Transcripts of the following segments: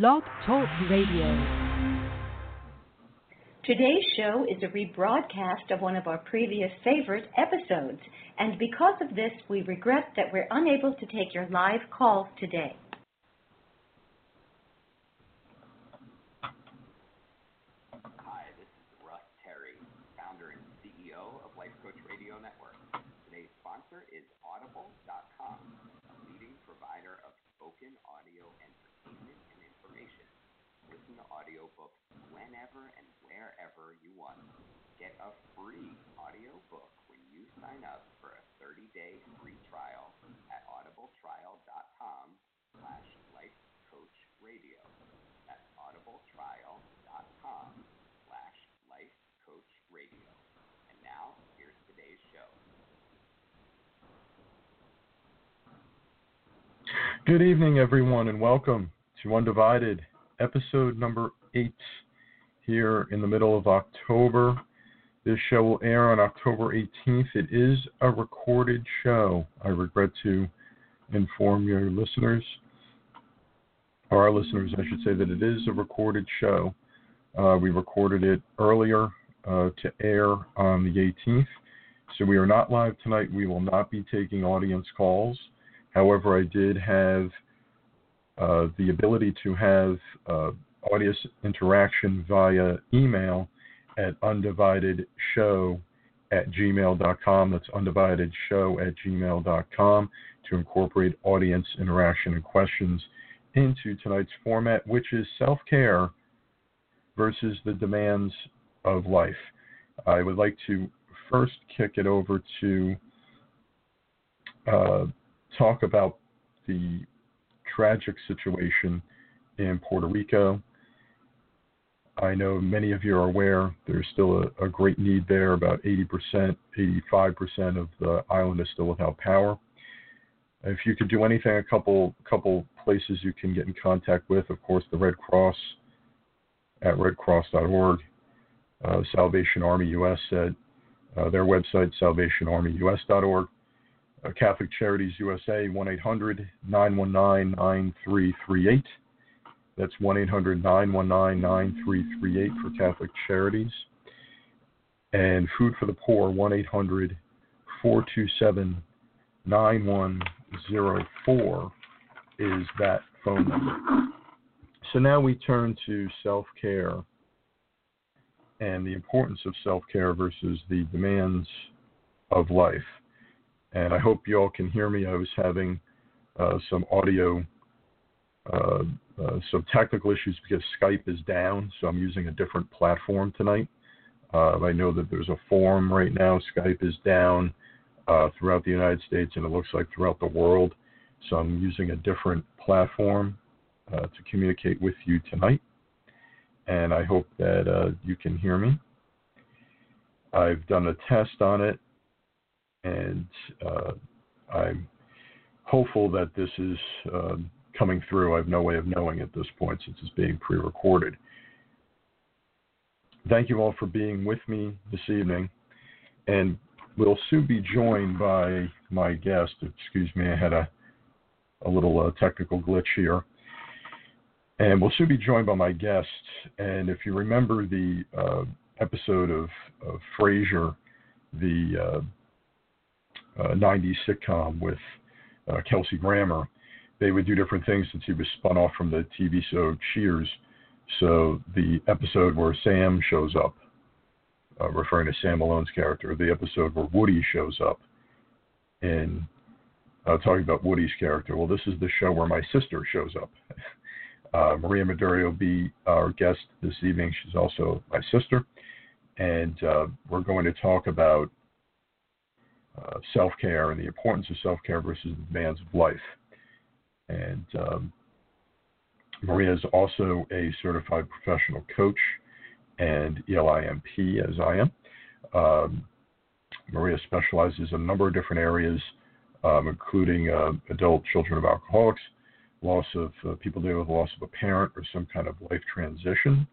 Blog Talk Radio. Today's show is a rebroadcast of one of our previous favorite episodes, and because of this, we regret that we're unable to take your live calls today. Hi, this is Russ Terry, founder and CEO of Life Coach Radio Network. Today's sponsor is Audible.com, a leading provider of spoken audio entertainment and information. Audiobooks whenever and wherever you want. Get a free audiobook when you sign up for a 30-day free trial at audibletrial.com slash lifecoachradio. That's audibletrial.com slash lifecoachradio. And now, here's today's show. Good evening, everyone, and welcome to Undivided, episode number eight, here in the middle of October. This show will air on October 18th. It is a recorded show. I regret to inform your listeners, or our listeners, I should say, that it is a recorded show. Uh, we recorded it earlier uh, to air on the 18th. So we are not live tonight. We will not be taking audience calls. However, I did have uh, the ability to have uh, audience interaction via email at undividedshow at gmail.com. That's undividedshow at gmail.com to incorporate audience interaction and questions into tonight's format, which is self care versus the demands of life. I would like to first kick it over to uh, talk about the tragic situation in Puerto Rico. I know many of you are aware there's still a, a great need there. About 80%, 85% of the island is still without power. If you could do anything, a couple couple places you can get in contact with. Of course, the Red Cross at redcross.org, uh, Salvation Army US at uh, their website, salvationarmyus.org. Uh, Catholic Charities USA, 1 800 919 9338. That's 1 800 919 9338 for Catholic Charities. And Food for the Poor, 1 800 427 9104 is that phone number. So now we turn to self care and the importance of self care versus the demands of life and I hope you all can hear me. I was having uh, some audio, uh, uh, some technical issues because Skype is down, so I'm using a different platform tonight. Uh, I know that there's a forum right now. Skype is down uh, throughout the United States, and it looks like throughout the world. So I'm using a different platform uh, to communicate with you tonight, and I hope that you can hear me. I've done a test on it and uh, I'm hopeful that this is uh, coming through. I have no way of knowing at this point since it's being pre recorded. Thank you all for being with me this evening, and we'll soon be joined by my guest. Excuse me, I had a, a little uh, technical glitch here. And we'll soon be joined by my guest. And if you remember the uh, episode of, of Frasier, the uh, uh, 90s sitcom with uh, Kelsey Grammer, they would do different things since he was spun off from the TV show Cheers. So the episode where Sam shows up, uh, referring to Sam Malone's character, the episode where Woody shows up, in uh, talking about Woody's character. Well, this is the show where my sister shows up. Uh, Maria Maduri will be our guest this evening. She's also my sister, and uh, we're going to talk about uh, self care and the importance of self care versus the demands of life. And um, Maria is also a certified professional coach and ELIMP, as I am. Um, Maria specializes in a number of different areas, um, including uh, adult children of alcoholics, loss of uh, people dealing with loss of a parent or some kind of life transition,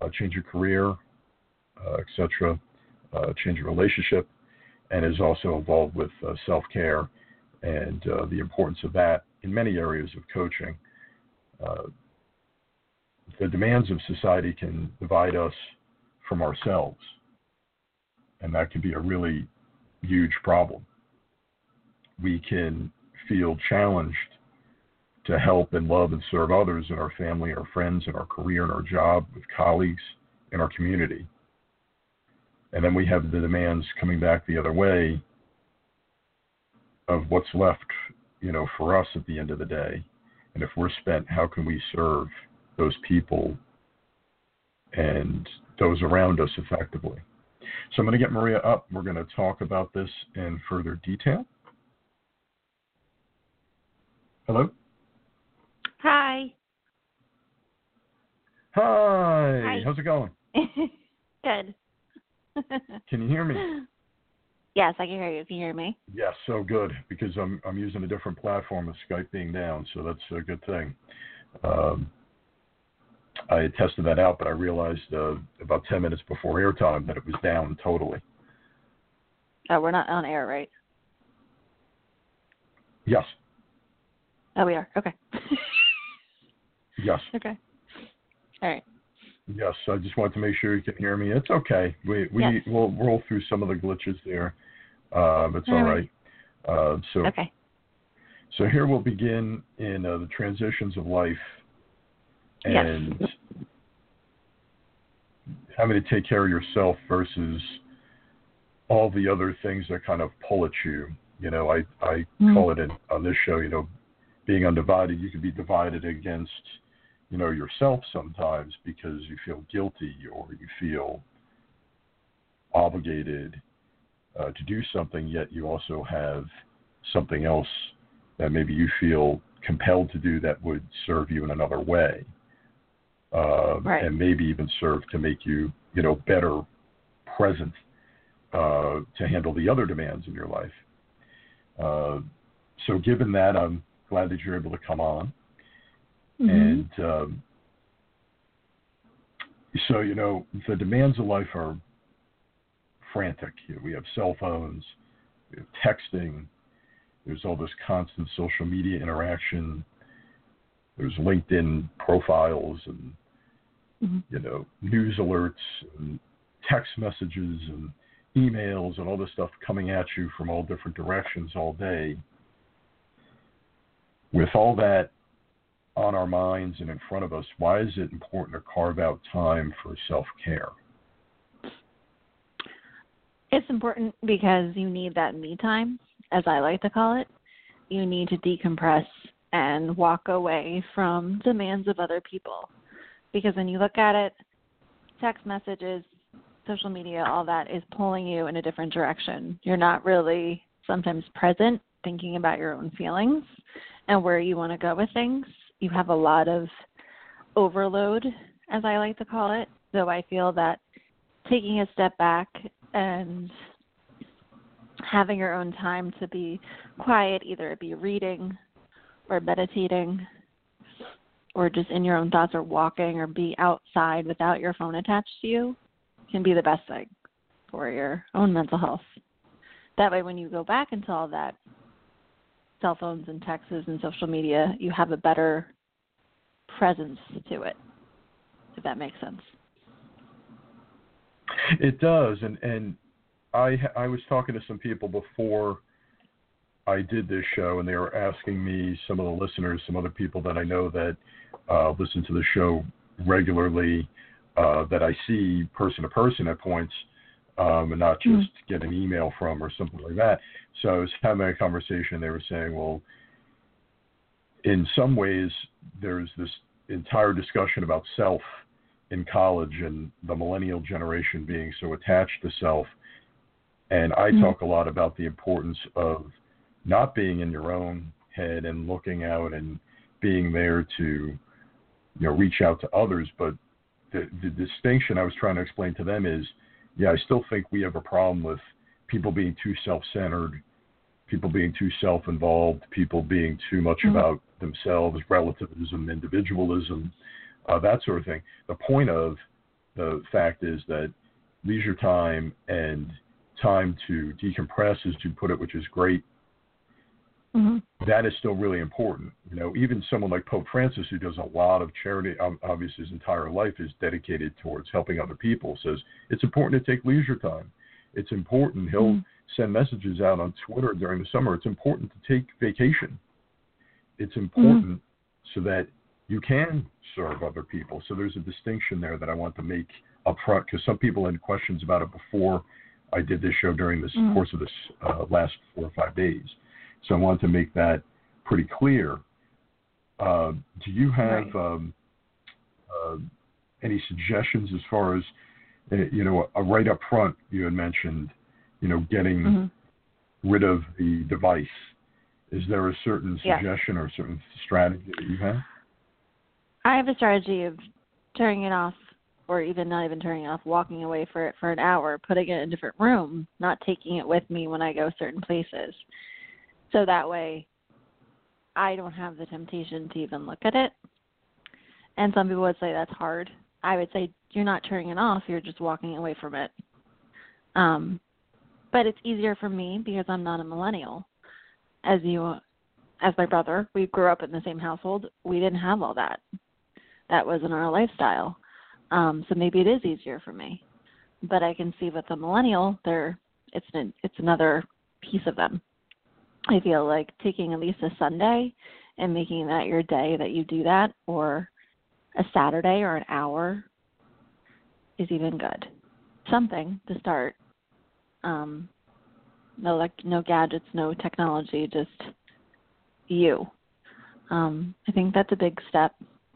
uh, change of career, uh, etc., uh, change of relationship, and is also involved with uh, self care and uh, the importance of that in many areas of coaching. Uh, the demands of society can divide us from ourselves. And that can be a really huge problem. We can feel challenged to help and love and serve others in our family, our friends, in our career, in our job, with colleagues, in our community. And then we have the demands coming back the other way of what's left, you know, for us at the end of the day. And if we're spent, how can we serve those people and those around us effectively? So I'm going to get Maria up. We're going to talk about this in further detail. Hello? Hi. Hi. Hi. How's it going? Good. Can you hear me? Yes, I can hear you. Can you hear me? Yes, so good because I'm I'm using a different platform with Skype being down, so that's a good thing. Um, I had tested that out, but I realized uh, about 10 minutes before airtime that it was down totally. Oh, we're not on air, right? Yes, Oh, we are. Okay. yes, okay. All right. Yes. I just wanted to make sure you can hear me. It's okay. We we Yes. we'll roll through some of the glitches there. Um, it's all All right. right. Uh, so Okay. So here we'll begin in uh, the transitions of life Yes. and having to take care of yourself versus all the other things that kind of pull at you. You know, I I Mm. call it in, on this show, you know, being undivided. You can be divided against, you know, yourself sometimes because you feel guilty or you feel obligated uh, to do something, yet you also have something else that maybe you feel compelled to do that would serve you in another way, uh, Right. and maybe even serve to make you, you know, better present uh, to handle the other demands in your life. Uh, so, given that, I'm glad that you're able to come on, Mhm. and um, so you know the demands of life are frantic. You know, we have cell phones, we have texting. There's all this constant social media interaction. There's LinkedIn profiles and Mhm. you know news alerts and text messages and emails and all this stuff coming at you from all different directions all day. With all that on our minds and in front of us, why is it important to carve out time for self care? It's important because you need that me time, as I like to call it. You need to decompress and walk away from demands of other people. Because when you look at it, text messages, social media, all that is pulling you in a different direction. You're not really sometimes present thinking about your own feelings and where you want to go with things. You have a lot of overload, as I like to call it. So I feel that taking a step back and having your own time to be quiet, either it be reading or meditating or just in your own thoughts or walking or be outside without your phone attached to you can be the best thing for your own mental health. That way when you go back into all that cell phones and texts and social media, you have a better presence to it. If that makes sense. It does, and and I I was talking to some people before I did this show, and they were asking me some of the listeners, some other people that I know that uh, listen to the show regularly, uh, that I see person to person at points, um, and not Mhm. just get an email from or something like that. So I was having a conversation. They were saying, well, in some ways, there's this entire discussion about self in college and the millennial generation being so attached to self. And I Mhm. talk a lot about the importance of not being in your own head and looking out and being there to, you know, reach out to others. But the, the distinction I was trying to explain to them is, yeah, I still think we have a problem with people being too self-centered, people being too self-involved, people being too much Mhm. about themselves, relativism, individualism, uh, that sort of thing. The point of the fact is that leisure time and time to decompress, as you put it, which is great, mm-hmm. that is still really important. You know, even someone like Pope Francis, who does a lot of charity, obviously his entire life is dedicated towards helping other people, says it's important to take leisure time. It's important. He'll mm-hmm. send messages out on Twitter during the summer. It's important to take vacation. It's important mm-hmm. so that you can serve other people. So there's a distinction there that I want to make up front because some people had questions about it before I did this show during this mm-hmm. course of this uh, last four or five days. So I wanted to make that pretty clear. Uh, do you have right. um, uh, any suggestions as far as uh, you know, a, right up front? You had mentioned, you know, getting mm-hmm. rid of the device. Is there a certain suggestion or a certain strategy that you have? I have a strategy of turning it off, or even not even turning it off, walking away for it for an hour, putting it in a different room, not taking it with me when I go certain places. So that way I don't have the temptation to even look at it. And some people would say that's hard. I would say you're not turning it off, you're just walking away from it. Um, but it's easier for me because I'm not a millennial. As you, as my brother, we grew up in the same household. We didn't have all that. That wasn't our lifestyle. Um, so maybe it is easier for me. But I can see with the millennial, there it's an, it's another piece of them. I feel like taking at least a Sunday and making that your day that you do that, or a Saturday or an hour, is even good. Something to start. Um, no like no gadgets, no technology, just you. Um, I think that's a big step,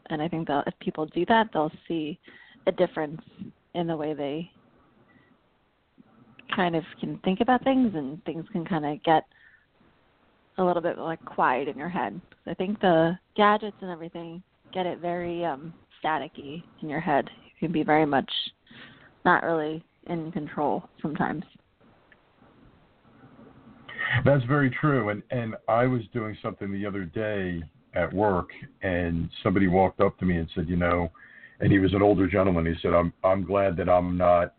and I think that if people do that, they'll see a difference in the way they kind of can think about things, and things can kind of get a little bit like quiet in your head. I think the gadgets and everything get it very um staticky in your head. You can be very much not really in control sometimes. That's very true. And and I was doing something the other day at work and somebody walked up to me and said, you know, and he was an older gentleman. He said, I'm I'm glad that I'm not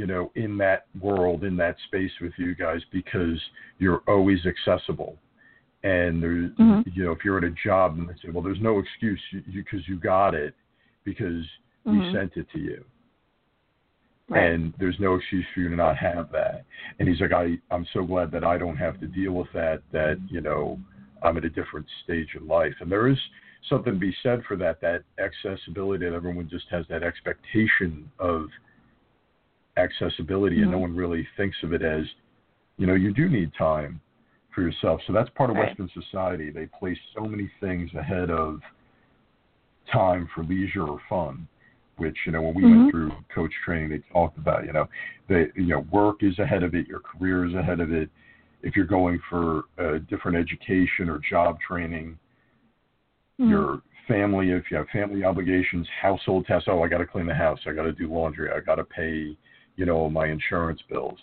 you know, in that world, in that space with you guys because you're always accessible. And there's, mm-hmm. you know, if you're at a job and they say, well, there's no excuse because you, you, got it because mm-hmm. we sent it to you. Right. And there's no excuse for you to not have that. And he's like, I, I'm so glad that I don't have to deal with that, that, you know, I'm at a different stage in life. And there is something to be said for that, that accessibility that everyone just has that expectation of – accessibility mm-hmm. and no mm-hmm. one really thinks of it as you know you do need time for yourself so that's part of right. western society they place so many things ahead of time for leisure or fun which you know when we mm-hmm. went through coach training they talked about you know they you know work is ahead of it your career is ahead of it if you're going for a different education or job training mm-hmm. your family if you have family obligations household tasks oh i got to clean the house i got to do laundry i got to pay you know, my insurance bills.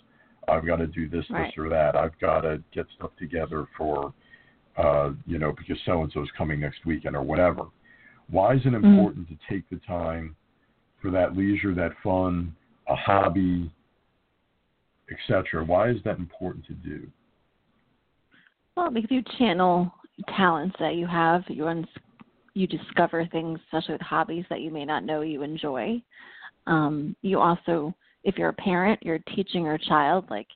I've got to do this, right. this, or that. I've got to get stuff together for, uh, you know, because so and so is coming next weekend or whatever. Why is it mm-hmm. important mm-hmm. to take the time for that leisure, that fun, a hobby, etc.? Why is that important to do? Well, because you channel talents that you have, you uns- you discover things, especially with hobbies that you may not know you enjoy. Um, you also if you're a parent, you're teaching your child, like,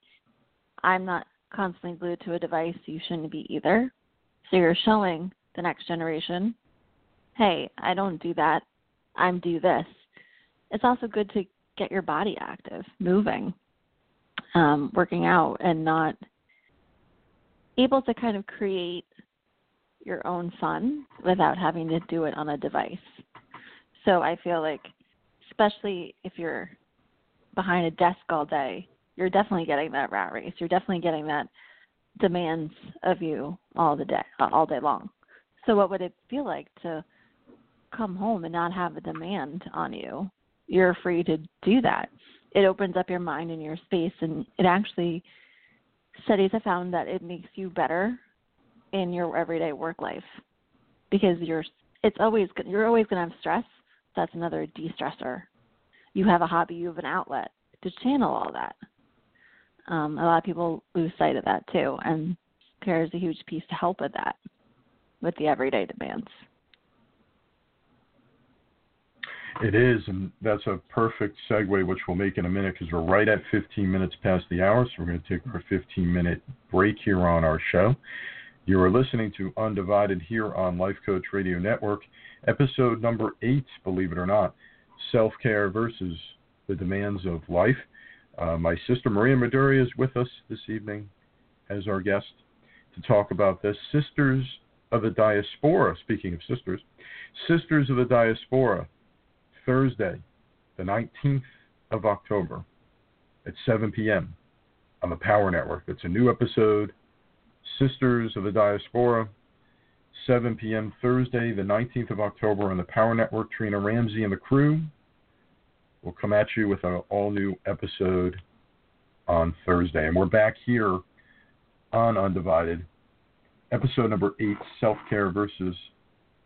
I'm not constantly glued to a device, you shouldn't be either. So you're showing the next generation, hey, I don't do that, I'm do this. It's also good to get your body active, moving, um, working out, and not able to kind of create your own fun without having to do it on a device. So I feel like, especially if you're behind a desk all day, you're definitely getting that rat race. You're definitely getting that demands of you all the day, uh, all day long. So what would it feel like to come home and not have a demand on you? You're free to do that. It opens up your mind and your space, and it actually studies have found that it makes you better in your everyday work life because you're it's always you're always going to have stress. That's another de-stressor you have a hobby, you have an outlet to channel all that. Um, a lot of people lose sight of that too, and care is a huge piece to help with that, with the everyday demands. It is, and that's a perfect segue, which we'll make in a minute because we're right at 15 minutes past the hour. So we're going to take our 15 minute break here on our show. You are listening to Undivided here on Life Coach Radio Network, episode number eight, believe it or not Self Care versus the Demands of Life. Uh, my sister Maria Maduri is with us this evening as our guest to talk about this. Sisters of the Diaspora, speaking of sisters, Sisters of the Diaspora, Thursday, the 19th of October at 7 p.m. on the Power Network. It's a new episode Sisters of the Diaspora, 7 p.m. Thursday, the 19th of October on the Power Network. Trina Ramsey and the crew will come at you with an all new episode on Thursday. And we're back here on Undivided, episode number eight Self Care versus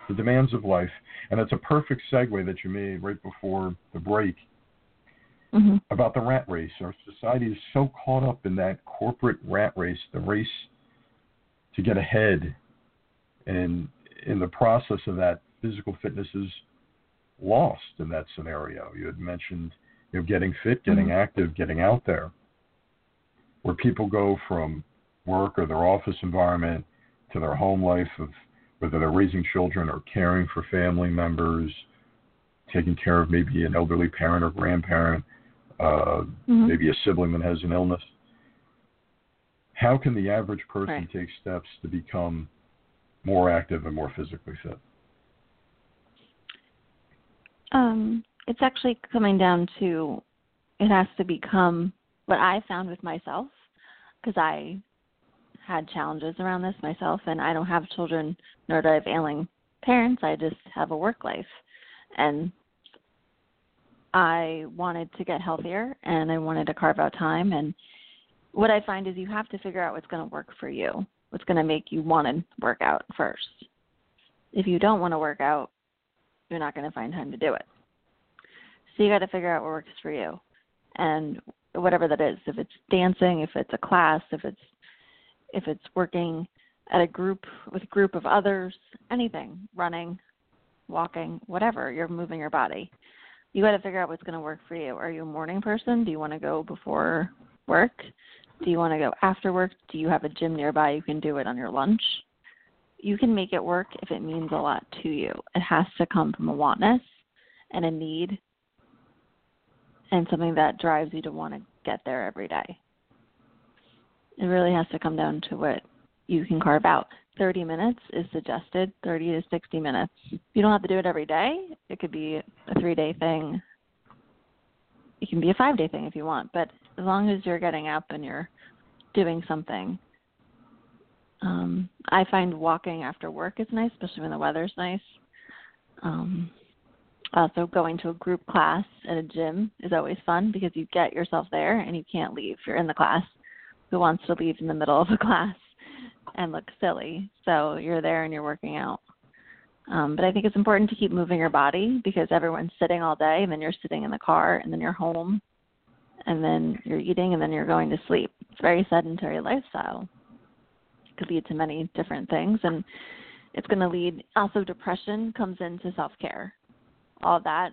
the Demands of Life. And it's a perfect segue that you made right before the break mm-hmm. about the rat race. Our society is so caught up in that corporate rat race, the race to get ahead. And in the process of that, physical fitness is lost in that scenario. You had mentioned you know, getting fit, getting mm-hmm. active, getting out there. Where people go from work or their office environment to their home life of whether they're raising children or caring for family members, taking care of maybe an elderly parent or grandparent, uh, mm-hmm. maybe a sibling that has an illness how can the average person right. take steps to become more active and more physically fit? Um, it's actually coming down to it has to become what I found with myself because I had challenges around this myself, and I don't have children nor do I have ailing parents. I just have a work life, and I wanted to get healthier, and I wanted to carve out time and what I find is you have to figure out what's going to work for you, what's going to make you want to work out first. If you don't want to work out, you're not going to find time to do it. So you got to figure out what works for you, and whatever that is. If it's dancing, if it's a class, if it's if it's working at a group with a group of others, anything, running, walking, whatever, you're moving your body. You got to figure out what's going to work for you. Are you a morning person? Do you want to go before work? Do you want to go after work? Do you have a gym nearby? You can do it on your lunch. You can make it work if it means a lot to you. It has to come from a wantness and a need and something that drives you to want to get there every day. It really has to come down to what you can carve out. 30 minutes is suggested, 30 to 60 minutes. You don't have to do it every day. It could be a three day thing. It can be a five day thing if you want, but as long as you're getting up and you're doing something. Um, I find walking after work is nice, especially when the weather's nice. Um, also, going to a group class at a gym is always fun because you get yourself there and you can't leave. You're in the class. Who wants to leave in the middle of a class and look silly? So you're there and you're working out. Um, but I think it's important to keep moving your body because everyone's sitting all day and then you're sitting in the car and then you're home and then you're eating and then you're going to sleep. It's a very sedentary lifestyle. It could lead to many different things and it's going to lead also depression comes into self-care. All that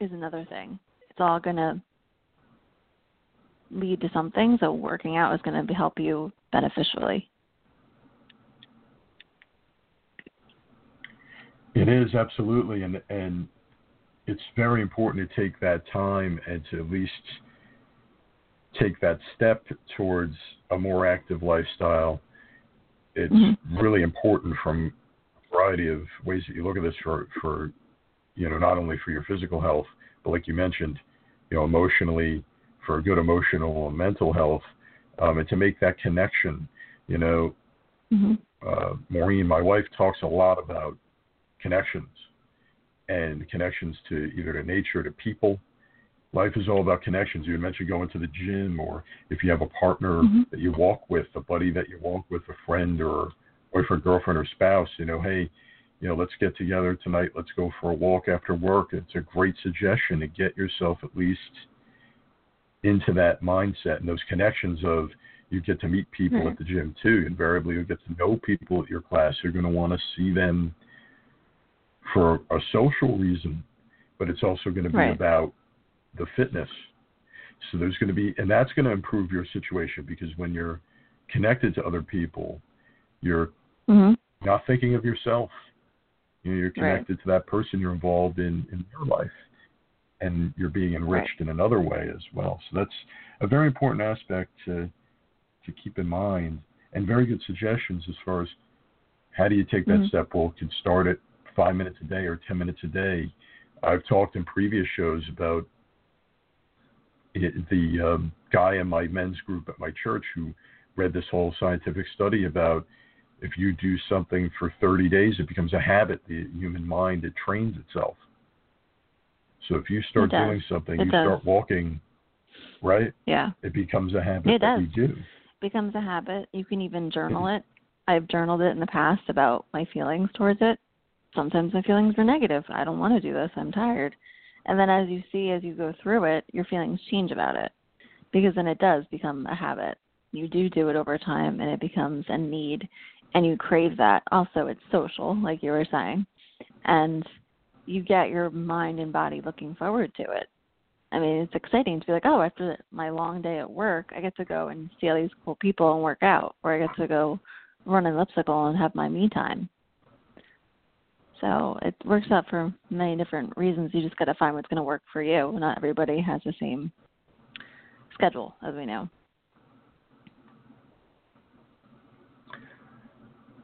is another thing. It's all going to lead to something, so working out is going to help you beneficially. It is absolutely, and and it's very important to take that time and to at least take that step towards a more active lifestyle, it's mm-hmm. really important from a variety of ways that you look at this for, for, you know, not only for your physical health, but like you mentioned, you know, emotionally, for good emotional and mental health, um, and to make that connection. You know, mm-hmm. uh, Maureen, my wife, talks a lot about connections and connections to either to nature, to people, life is all about connections. You mentioned going to the gym, or if you have a partner mm-hmm. that you walk with, a buddy that you walk with, a friend or boyfriend, girlfriend, or spouse. You know, hey, you know, let's get together tonight. Let's go for a walk after work. It's a great suggestion to get yourself at least into that mindset and those connections of, you get to meet people right. at the gym too. Invariably, you get to know people at your class. You're going to want to see them for a social reason, but it's also going to be right. about the fitness. So there's going to be, and that's going to improve your situation because when you're connected to other people, you're mm-hmm. not thinking of yourself. You know, you're connected right. to that person. You're involved in in their life, and you're being enriched right. in another way as well. So that's a very important aspect to to keep in mind, and very good suggestions as far as how do you take that mm-hmm. step. Well, it can start at five minutes a day or ten minutes a day. I've talked in previous shows about it, the um, guy in my men's group at my church who read this whole scientific study about if you do something for 30 days, it becomes a habit. The human mind, it trains itself. So if you start doing something, it you does. start walking, right? Yeah. It becomes a habit it that does. you do. becomes a habit. You can even journal it. I've journaled it in the past about my feelings towards it. Sometimes my feelings are negative. I don't want to do this. I'm tired. And then as you see, as you go through it, your feelings change about it because then it does become a habit. You do do it over time and it becomes a need and you crave that. Also, it's social, like you were saying. And you get your mind and body looking forward to it. I mean, it's exciting to be like, oh, after my long day at work, I get to go and see all these cool people and work out, or I get to go run an elliptical and have my me time. So it works out for many different reasons. You just got to find what's going to work for you. Not everybody has the same schedule, as we know.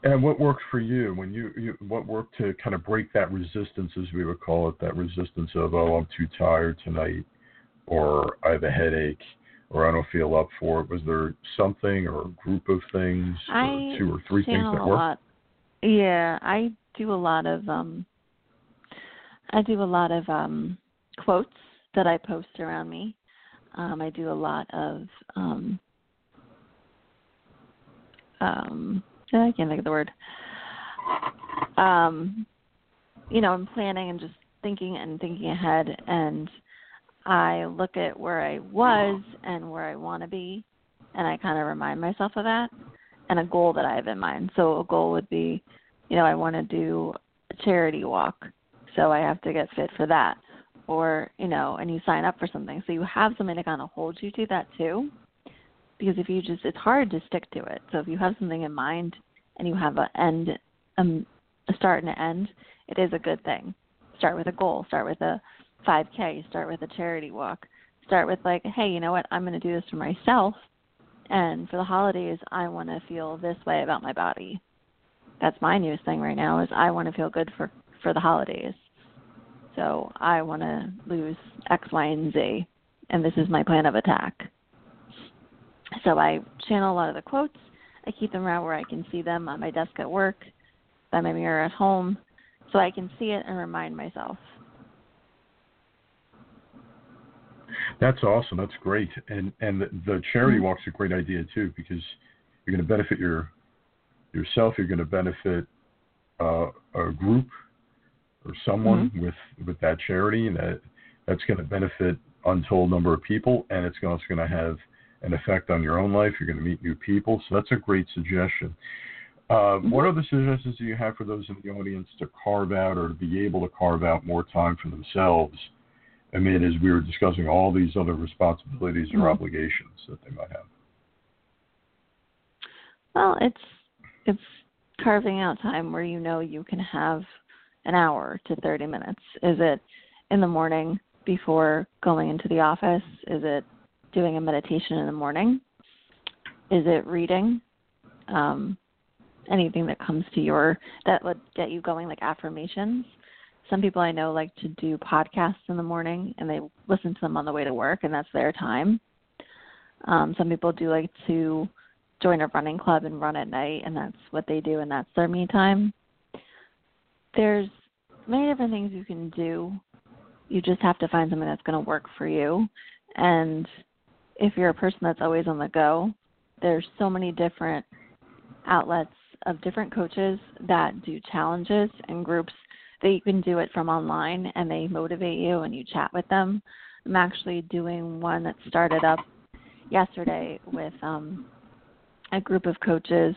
And what worked for you when you, you what worked to kind of break that resistance, as we would call it, that resistance of oh I'm too tired tonight, or I have a headache, or I don't feel up for it. Was there something or a group of things, I or two or three things that worked? lot. Yeah, I do a lot of um I do a lot of um quotes that I post around me. Um I do a lot of um um I can't think of the word. Um you know, I'm planning and just thinking and thinking ahead and I look at where I was and where I want to be and I kind of remind myself of that and a goal that I have in mind. So a goal would be, you know, I want to do a charity walk, so I have to get fit for that. Or, you know, and you sign up for something. So you have something to kind of hold you to that too. Because if you just it's hard to stick to it. So if you have something in mind and you have a end um, a start and an end, it is a good thing. Start with a goal, start with a 5k, start with a charity walk. Start with like, hey, you know what? I'm going to do this for myself and for the holidays i want to feel this way about my body that's my newest thing right now is i want to feel good for for the holidays so i want to lose x y and z and this is my plan of attack so i channel a lot of the quotes i keep them around where i can see them on my desk at work by my mirror at home so i can see it and remind myself That's awesome. That's great. And and the, the charity Mm-hmm. walk's a great idea too because you're going to benefit your yourself. You're going to benefit uh, a group or someone Mm-hmm. with with that charity, and that that's going to benefit untold number of people, and it's also going to have an effect on your own life. You're going to meet new people, so that's a great suggestion. Uh, Mm-hmm. What other suggestions do you have for those in the audience to carve out or to be able to carve out more time for themselves? I mean, as we were discussing all these other responsibilities or Mhm. obligations that they might have. Well, it's it's carving out time where you know you can have an hour to 30 minutes. Is it in the morning before going into the office? Is it doing a meditation in the morning? Is it reading? Um, anything that comes to your that would get you going, like affirmations. Some people I know like to do podcasts in the morning and they listen to them on the way to work, and that's their time. Um, some people do like to join a running club and run at night, and that's what they do, and that's their me time. There's many different things you can do. You just have to find something that's going to work for you. And if you're a person that's always on the go, there's so many different outlets of different coaches that do challenges and groups that you can do it from online and they motivate you and you chat with them. I'm actually doing one that started up yesterday with um a group of coaches,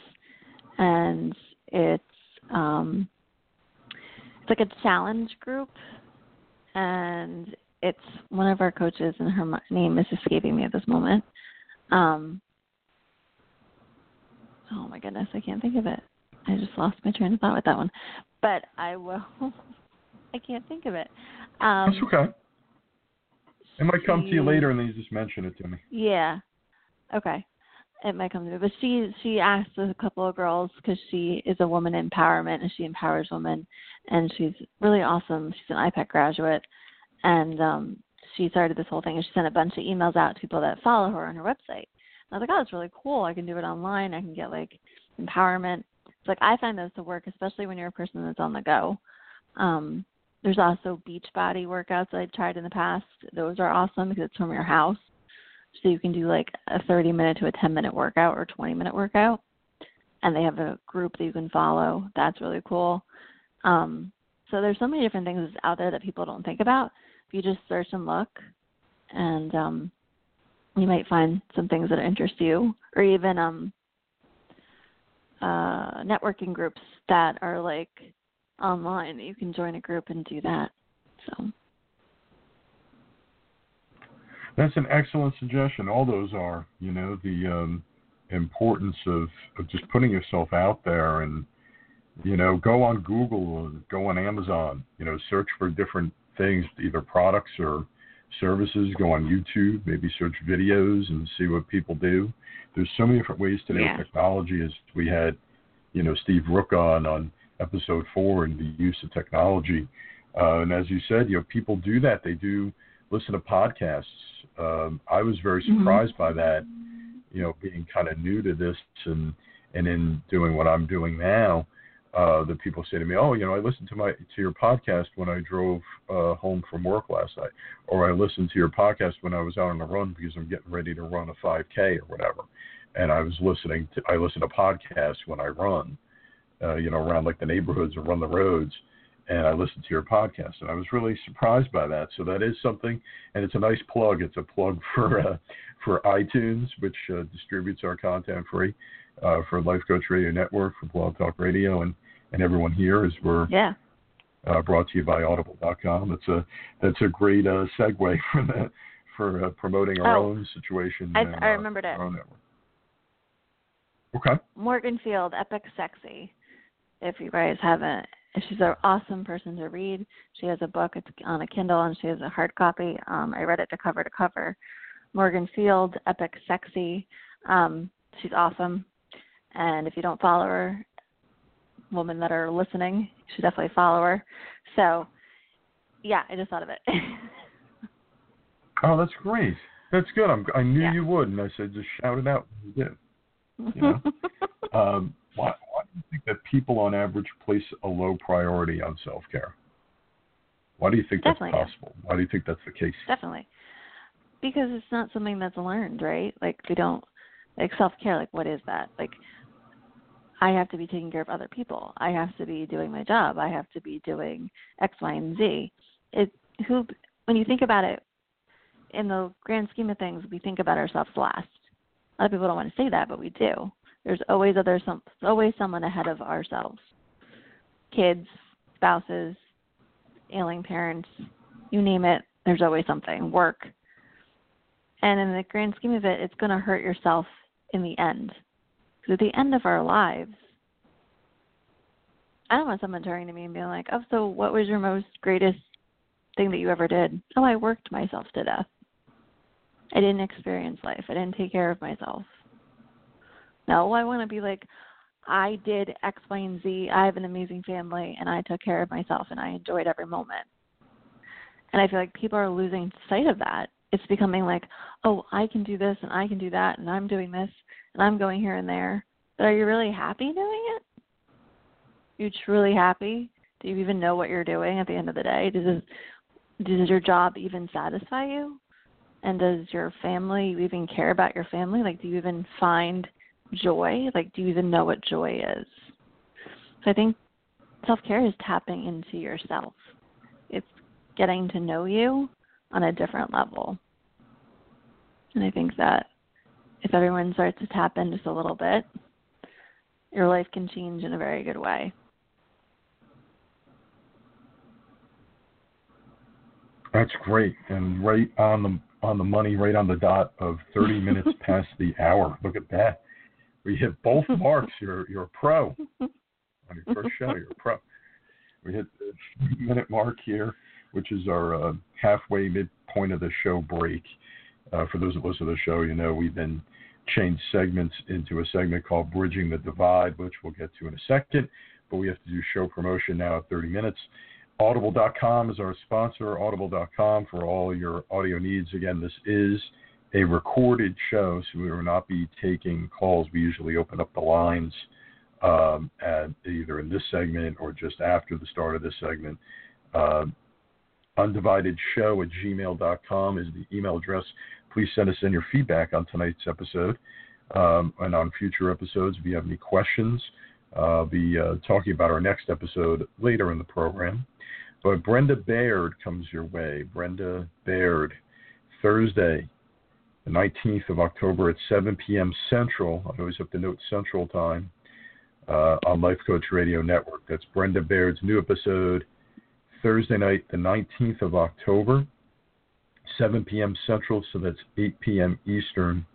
and it's um, it's like a challenge group, and it's one of our coaches, and her name is escaping me at this moment. Um, oh my goodness, I can't think of it. I just lost my train of thought with that one, but I will. I can't think of it. Um, That's okay. It might come to you later, and then you just mention it to me. Yeah. Okay. It might come me, but she she asked a couple of girls because she is a woman empowerment and she empowers women, and she's really awesome. She's an IPEC graduate, and um she started this whole thing and she sent a bunch of emails out to people that follow her on her website. And I was like, oh, it's really cool. I can do it online. I can get like empowerment. It's like I find those to work, especially when you're a person that's on the go. Um, there's also beach body workouts that I've tried in the past. Those are awesome because it's from your house. So you can do like a 30 minute to a 10 minute workout or 20 minute workout. And they have a group that you can follow. That's really cool. Um, so there's so many different things out there that people don't think about. If you just search and look, and um, you might find some things that interest you, or even um, uh, networking groups that are like online. You can join a group and do that. So that's an excellent suggestion. All those are, you know, the um, importance of, of just putting yourself out there and, you know, go on Google or go on Amazon, you know, search for different things, either products or services. Go on YouTube, maybe search videos and see what people do. There's so many different ways today yeah. with technology. As we had, you know, Steve Rook on on episode four and the use of technology. Uh, and as you said, you know, people do that. They do listen to podcasts. Um, I was very Mm-hmm. surprised by that. You know, being kind of new to this and and in doing what I'm doing now, uh, that people say to me, "Oh, you know, I listened to my to your podcast when I drove uh, home from work last night, or I listened to your podcast when I was out on a run because I'm getting ready to run a 5K or whatever." And I was listening to I listen to podcasts when I run, uh, you know, around like the neighborhoods or run the roads, and I listened to your podcast, and I was really surprised by that. So that is something, and it's a nice plug. It's a plug for uh, for iTunes, which uh, distributes our content free, uh, for Life Coach Radio Network, for Blog Talk Radio, and and everyone here as we're yeah, uh, brought to you by Audible.com. That's a that's a great uh, segue for that for uh, promoting our Oh, own situation. I and, I remembered it. our own network. Okay. Morgan Field, Epic Sexy. If you guys haven't, she's an awesome person to read. She has a book. It's on a Kindle, and she has a hard copy. Um, I read it to cover to cover. Morgan Field, Epic Sexy. Um, she's awesome. And if you don't follow her, women that are listening, you should definitely follow her. So, yeah, I just thought of it. Oh, that's great. That's good. I'm, I knew Yeah. you would, and I said just shout it out. You did. Yeah. Um, why, why do you think that people on average place a low priority on self care? Why do you think Definitely that's possible? Why do you think that's the case? Definitely. Because it's not something that's learned, right? Like we don't like self care, like what is that? Like I have to be taking care of other people. I have to be doing my job. I have to be doing X, Y, and Z. It who when you think about it in the grand scheme of things, we think about ourselves last. A lot of people don't want to say that, but we do. There's always other some always someone ahead of ourselves. Kids, spouses, ailing parents, you name it, there's always something. Work. And in the grand scheme of it, it's going to hurt yourself in the end. Because at the end of our lives, I don't want someone turning to me and being like, oh, so what was your most greatest thing that you ever did? Oh, I worked myself to death. I didn't experience life. I didn't take care of myself. No, I want to be like, I did X, Y, and Z. I have an amazing family, and I took care of myself, and I enjoyed every moment. And I feel like people are losing sight of that. It's becoming like, oh, I can do this, and I can do that, and I'm doing this, and I'm going here and there. But are you really happy doing it? Are you truly happy? Do you even know what you're doing at the end of the day? Does it, does your job even satisfy you? And does your family you even care about your family? Like do you even find joy? Like do you even know what joy is? So I think self care is tapping into yourself. It's getting to know you on a different level. And I think that if everyone starts to tap in just a little bit, your life can change in a very good way. That's great, and right on the on the money, right on the dot of 30 minutes past the hour. Look at that. We hit both marks. You're you're a pro on your first show. You're a pro. We hit the minute mark here, which is our uh, halfway midpoint of the show break. Uh, for those that listen to the show, you know we've been changed segments into a segment called Bridging the Divide, which we'll get to in a second. But we have to do show promotion now at 30 minutes. Audible.com is our sponsor, audible.com for all your audio needs. Again, this is a recorded show, so we will not be taking calls. We usually open up the lines um, at either in this segment or just after the start of this segment. Uh, undivided show at gmail.com is the email address. Please send us in your feedback on tonight's episode um, and on future episodes. If you have any questions, I'll be uh, talking about our next episode later in the program. But Brenda Baird comes your way. Brenda Baird, Thursday, the 19th of October at 7 p.m. Central. I always have to note Central Time uh, on Life Coach Radio Network. That's Brenda Baird's new episode, Thursday night, the 19th of October, 7 p.m. Central, so that's 8 p.m. Eastern.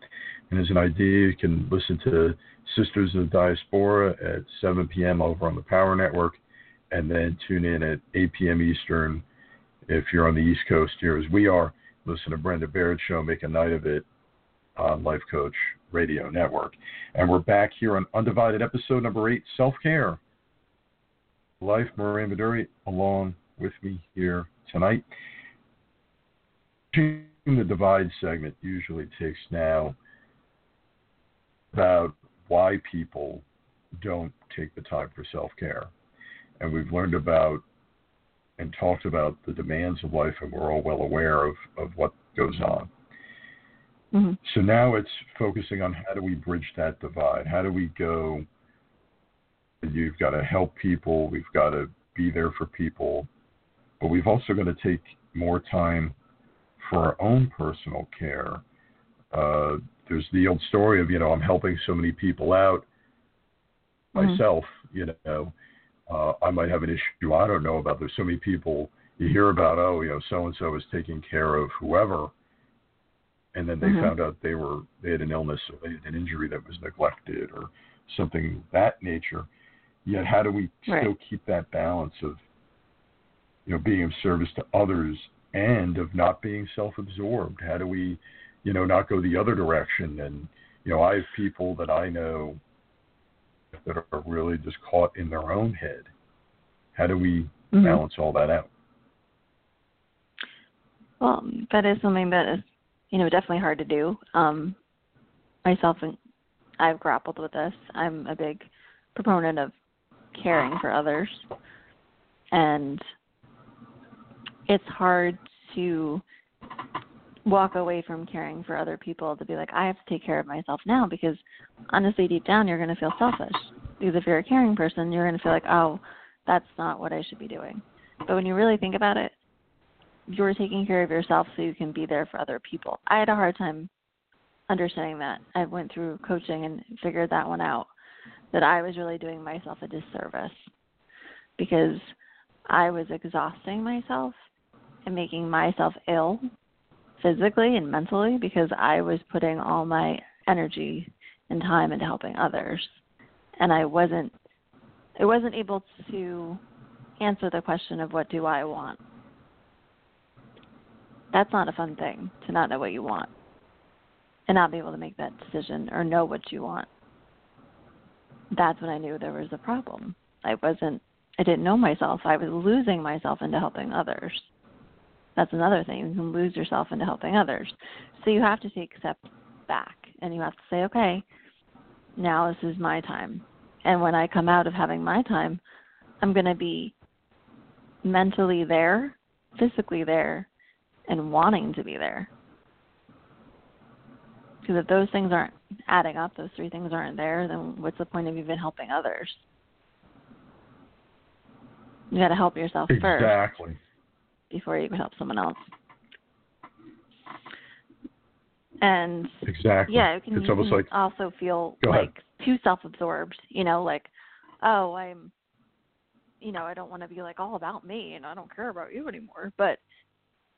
And as an idea, you can listen to Sisters of the Diaspora at 7 p.m. over on the Power Network and then tune in at 8 p.m. Eastern if you're on the East Coast here, as we are. Listen to Brenda Baird Show, make a night of it on Life Coach Radio Network. And we're back here on Undivided episode number eight Self Care. Life, Maria Maduri, along with me here tonight. The Divide segment usually takes now about why people don't take the time for self care and we've learned about and talked about the demands of life, and we're all well aware of, of what goes on. Mm-hmm. So now it's focusing on how do we bridge that divide? How do we go? You've got to help people, we've got to be there for people, but we've also got to take more time for our own personal care. Uh, there's the old story of, you know, I'm helping so many people out mm-hmm. myself, you know, uh, I might have an issue I don't know about. There's so many people you hear about. Oh, you know, so and so is taking care of whoever, and then they mm-hmm. found out they were they had an illness or they had an injury that was neglected or something that nature. Yet, how do we right. still keep that balance of you know being of service to others and of not being self-absorbed? How do we you know not go the other direction? And you know, I have people that I know that are really just caught in their own head. How do we mm-hmm. balance all that out? Well, that is something that is, you know, definitely hard to do. Um, myself and I've grappled with this. I'm a big proponent of caring for others, and it's hard to walk away from caring for other people to be like, I have to take care of myself now because honestly, deep down, you're going to feel selfish. Because if you're a caring person, you're going to feel like, oh, that's not what I should be doing. But when you really think about it, you're taking care of yourself so you can be there for other people. I had a hard time understanding that. I went through coaching and figured that one out that I was really doing myself a disservice because I was exhausting myself and making myself ill physically and mentally because I was putting all my energy and time into helping others and I wasn't I wasn't able to answer the question of what do I want. That's not a fun thing to not know what you want and not be able to make that decision or know what you want. That's when I knew there was a problem. I wasn't I didn't know myself. I was losing myself into helping others. That's another thing. You can lose yourself into helping others. So you have to take steps back and you have to say, okay, now this is my time. And when I come out of having my time, I'm going to be mentally there, physically there, and wanting to be there. Because if those things aren't adding up, those three things aren't there, then what's the point of even helping others? You got to help yourself exactly. first. Exactly before you can help someone else. And exactly. yeah, it can, it's almost can like also feel like. Too self-absorbed. You know, like, oh, I'm, you know, I don't want to be like all about me, and I don't care about you anymore. But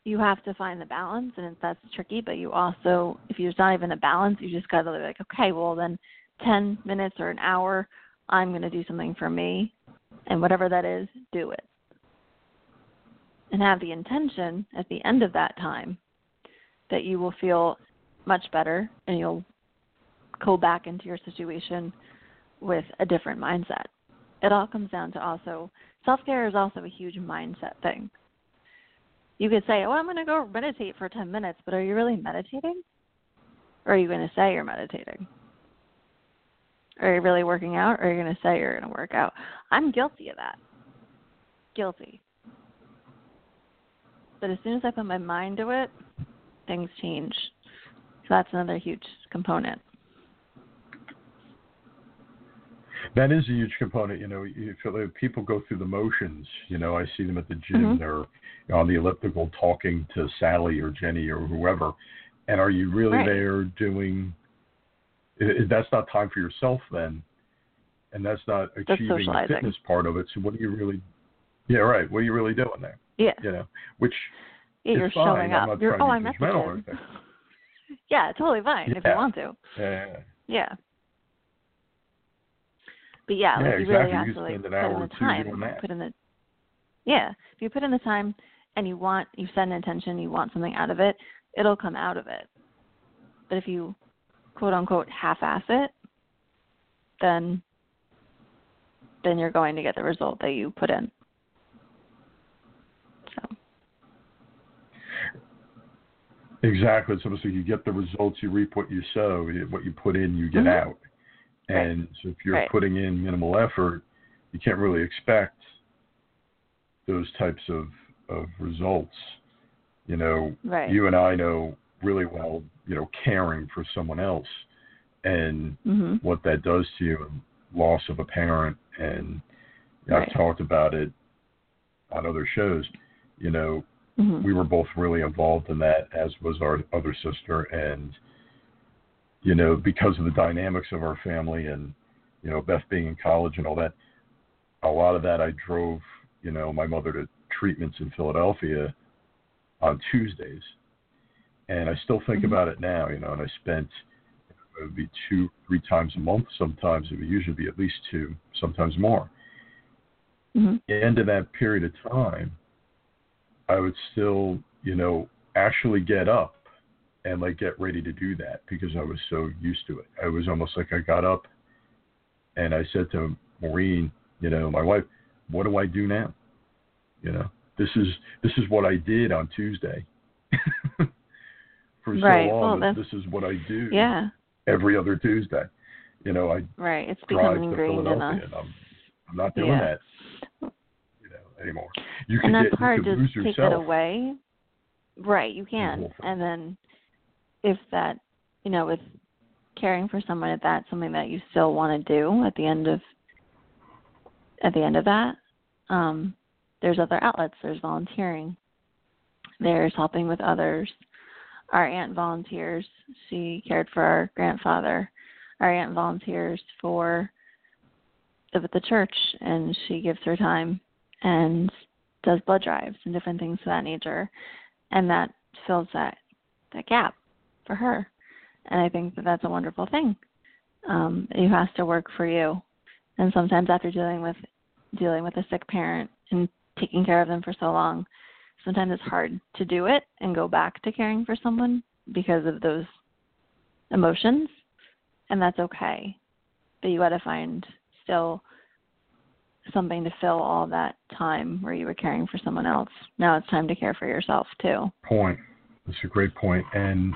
you have to find the balance, and that's tricky. But you also, if there's not even a balance, you just got to be like, okay, well then, ten minutes or an hour, I'm going to do something for me, and whatever that is, do it, and have the intention at the end of that time that you will feel much better and you'll go back into your situation with a different mindset. It all comes down to also self care is also a huge mindset thing. You could say, Oh, I'm gonna go meditate for ten minutes, but are you really meditating? Or are you gonna say you're meditating? Are you really working out or are you gonna say you're gonna work out? I'm guilty of that. Guilty. But as soon as I put my mind to it, things change. So that's another huge component. That is a huge component. You know, you feel people go through the motions. You know, I see them at the gym. Mhm. They're on the elliptical talking to Sally or Jenny or whoever. And are you really Right. there doing? That's not time for yourself then, and that's not That's achieving the fitness part of it. So what are you really? Yeah, right. What are you really doing there? Yeah. You know, which Yeah, you're fine. showing I'm up. not You're oh, to I'm at the or gym. yeah, totally fine if you want to. Yeah. Yeah. But yeah, Yeah, like you exactly. really You have could to like put in the time. Put in the Yeah. If you put in the time and you want you set an intention, you want something out of it, it'll come out of it. But if you quote unquote half ass it, then then you're going to get the result that you put in. So Exactly. Almost like you get the results, you reap what you sow. What you put in, you get Mhm. out. And so if you're Right. putting in minimal effort, you can't really expect those types of, of results. You know, right. you and I know really well, you know, caring for someone else and mhm. what that does to you and loss of a parent and you know, Right. I've talked about it on other shows. You know, Mhm. we were both really involved in that, as was our other sister. And, you know, because of the dynamics of our family and, you know, Beth being in college and all that, a lot of that I drove, you know, my mother to treatments in Philadelphia on Tuesdays. And I still think Mhm. about it now, you know, and I spent, it would be two, three times a month sometimes. It would usually be at least two, sometimes more Mhm. the end of that period of time, I would still, you know, actually get up and like get ready to do that because I was so used to it. I was almost like I got up and I said to Maureen, you know, my wife, what do I do now? You know, this is this is what I did on Tuesday. For so long, Well, this is what I do Yeah. every other Tuesday. You know, I Right. It's drive to Philadelphia, and I'm I'm not doing Yeah. that, you know, anymore. You and that's get hard you to lose take yourself. that away. Right, you can. And then if that, you know, with caring for someone, if that's something that you still want to do at the end of at the end of that, um, there's other outlets. There's volunteering. There's helping with others. Our aunt volunteers. She cared for our grandfather. Our aunt volunteers for the, the church, and she gives her time and does blood drives and different things of that nature, and that fills that that gap for her. And I think that that's a wonderful thing. Um, it has to work for you, and sometimes after dealing with dealing with a sick parent and taking care of them for so long, sometimes it's hard to do it and go back to caring for someone because of those emotions, and that's okay. But you got to find still something to fill all that time where you were caring for someone else. Now it's time to care for yourself too. Point. That's a great point. And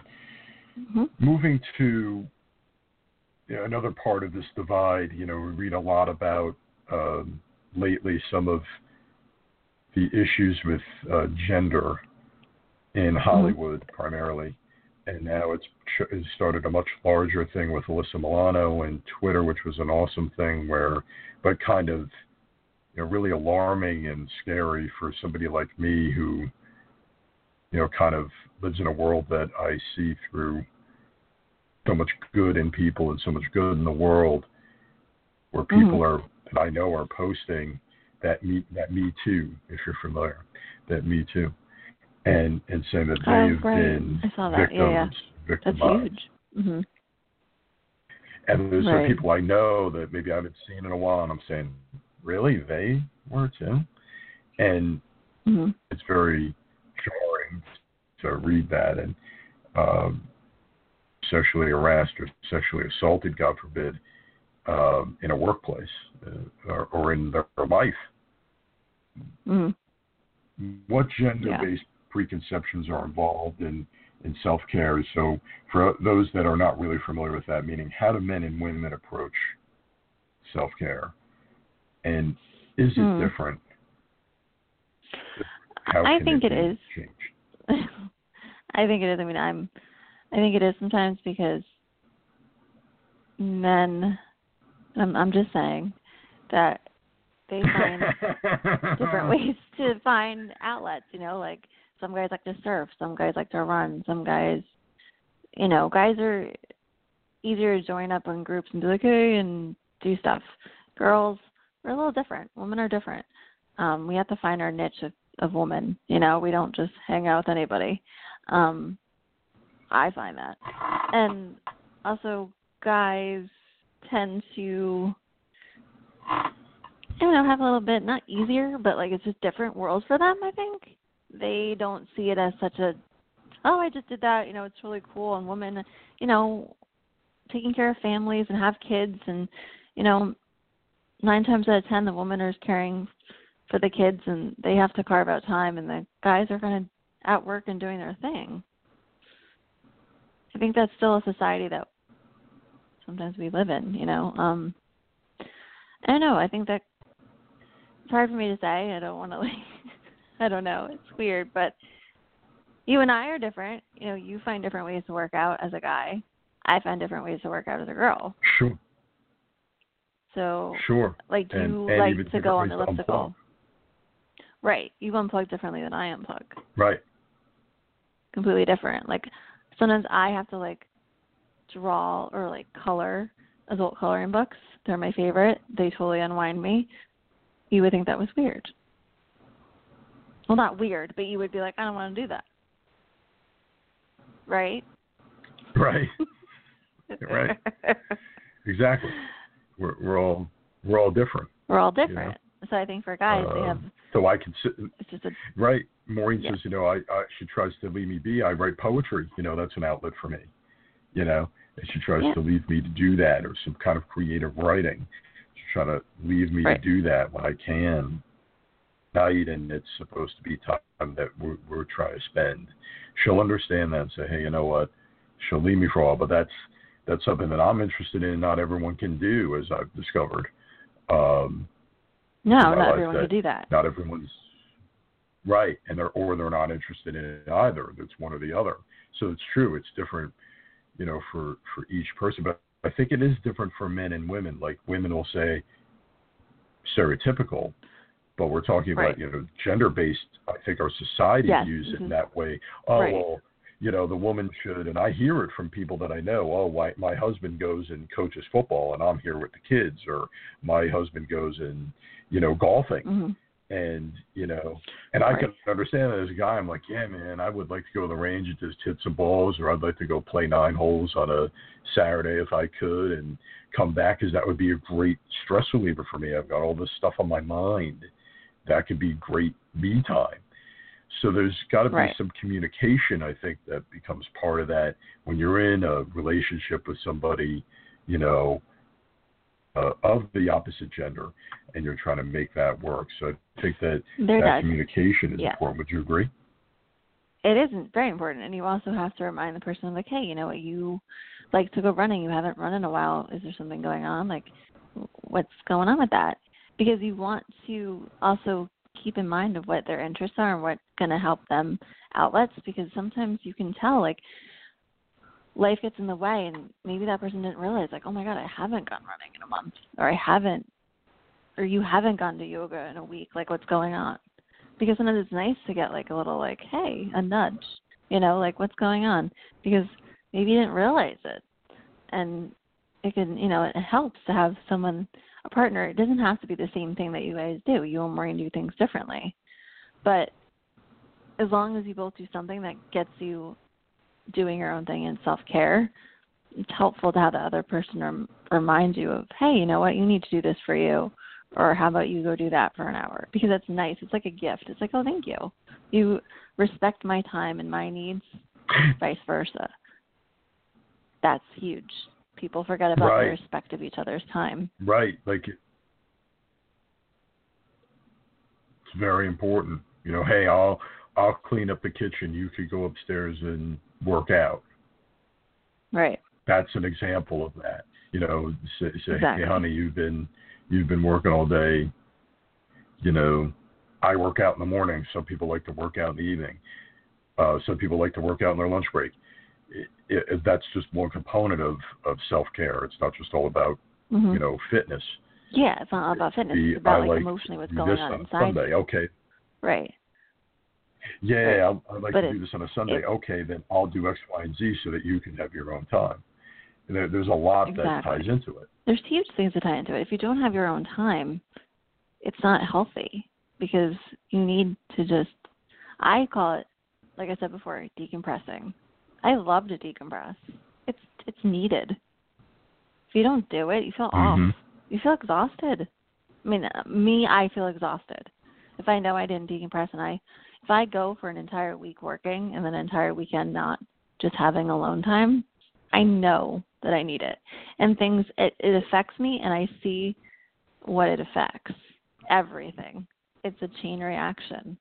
Mm-hmm. moving to you know, another part of this divide, you know, we read a lot about um, lately some of the issues with uh, gender in Hollywood primarily, and now it's started a much larger thing with Alyssa Milano and Twitter, which was an awesome thing where, but kind of, you know, really alarming and scary for somebody like me who, you know, kind of lives in a world that I see through so much good in people and so much good in the world where people Mhm. are that I know are posting that me that me too, if you're familiar, that me too, and and saying that Oh, they've right. been I saw that. victims, Yeah, yeah. That's victimized. huge. hmm And there's some Right. people I know that maybe I haven't seen in a while, and I'm saying, really, they were too, and hmm it's very jarring to read that and um, sexually harassed or sexually assaulted, God forbid, um, in a workplace uh, or, or in their life. hmm What gender-based preconceptions are involved in in self-care? So, for those that are not really familiar with that, meaning how do men and women approach self-care, and is it Hmm. different? How I think it is. changed? I think it is. I mean, I'm. I think it is sometimes because men. I'm. I'm just saying that they find different ways to find outlets. You know, like some guys like to surf, some guys like to run, some guys, you know, guys are easier to join up in groups and be like, hey, and do stuff. Girls, we're a little different. Women are different. Um, we have to find our niche of, of woman. You know, we don't just hang out with anybody. Um, I find that, and also guys tend to I don't know, have a little bit not easier, but like it's just different worlds for them, I think. They don't see it as such a oh, I just did that, you know, it's really cool and women, you know, taking care of families and have kids and you know, nine times out of ten the woman is caring for the kids and they have to carve out time and the guys are kinda at work and doing their thing. I think that's still a society that sometimes we live in, you know. Um I don't know, I think that it's hard for me to say. I don't want to like I don't know. It's weird, but you and I are different. You know, you find different ways to work out as a guy. I find different ways to work out as a girl. Sure, So, sure. like, do And- you and like to go on different ways to elliptical? unplug. Right. You unplug differently than I unplug. Right. Completely different. Like sometimes I have to like draw or like color adult coloring books. They're my favorite. They totally unwind me. You would think that was weird. Well, not weird, but you would be like, I don't want to do that. Right? Right. Right. Exactly. We're we're all we're all different. We're all different. So I think for guys, they have Um, so I can sit. it's just a Right. Maureen Yeah. says, you know, I, I she tries to leave me be. I write poetry. You know, that's an outlet for me. You know, and she tries Yeah. to leave me to do that, or some kind of creative writing. She's trying to leave me Right. to do that when I can. Night, and it's supposed to be time that we're, we're trying to spend. She'll understand that and say, hey, you know what? She'll leave me for a while, but that's that's something that I'm interested in. Not everyone can do, as I've discovered. Um, no, not everyone can do that. not everyone's right and they're or they're not interested in it either it's one or the other so it's true it's different you know for for each person but i think it is different for men and women like women will say stereotypical but we're talking about Right. you know gender based i think our society Yes, views it mhm. in that way oh Right. well you know the woman should and i hear it from people that i know oh why my husband goes and coaches football and i'm here with the kids or my husband goes and you know golfing hmm and you know, and I Right. can understand that as a guy. I'm like, yeah, man, I would like to go to the range and just hit some balls, or I'd like to go play nine holes on a Saturday if I could, and come back, because that would be a great stress reliever for me. I've got all this stuff on my mind. That could be great me time. So there's got to be Right. some communication. I think that becomes part of that when you're in a relationship with somebody, you know, uh, of the opposite gender, and you're trying to make that work. So I think that There that does. communication is Yeah. important. Would you agree? It isn't very important, and you also have to remind the person like, hey, you know what, you like to go running. You haven't run in a while. Is there something going on? Like, what's going on with that? Because you want to also keep in mind of what their interests are and what's going to help them outlets. Because sometimes you can tell like life gets in the way, and maybe that person didn't realize like, oh my god, I haven't gone running in a month, or I haven't, or you haven't gone to yoga in a week. Like, what's going on? because sometimes it's nice to get like a little like hey a nudge you know like what's going on because maybe you didn't realize it and it can you know it helps to have someone a partner it doesn't have to be the same thing that you guys do you and Maureen do things differently but as long as you both do something that gets you doing your own thing in self care it's helpful to have the other person rem- remind you of hey you know what? You need to do this for you or how about you go do that for an hour? Because that's nice. It's like a gift. It's like oh thank you. You respect my time and my needs vice versa. That's huge. People forget about right. the respect of each other's time. Right. Like it's very important. You know hey i'll i'll clean up the kitchen you could go upstairs and work out right that's an example of that you know say, say exactly. hey honey you've been you've been working all day. You know, I work out in the morning. Some people like to work out in the evening. Uh, some people like to work out in their lunch break. It, it, that's just one component of, of self care. It's not just all about mm-hmm. you know fitness. Yeah, it's not all about fitness. it's about I like, emotionally what's going on, on inside. Sunday. Okay. Right. Yeah. I'd like but to do this on a Sunday. It, okay, then I'll do X, Y, and Z so that you can have your own time. There, there's a lot exactly. that ties into it. There's huge things that tie into it. If you don't have your own time, it's not healthy because you need to just. I call it, like I said before, decompressing. I love to decompress. It's it's needed. If you don't do it, you feel mm-hmm. off. You feel exhausted. I mean, me, I feel exhausted. If I know I didn't decompress and I, if I go for an entire week working and an entire weekend not just having alone time, I know that I need it. And things it, it affects me and I see what it affects. Everything. It's a chain reaction.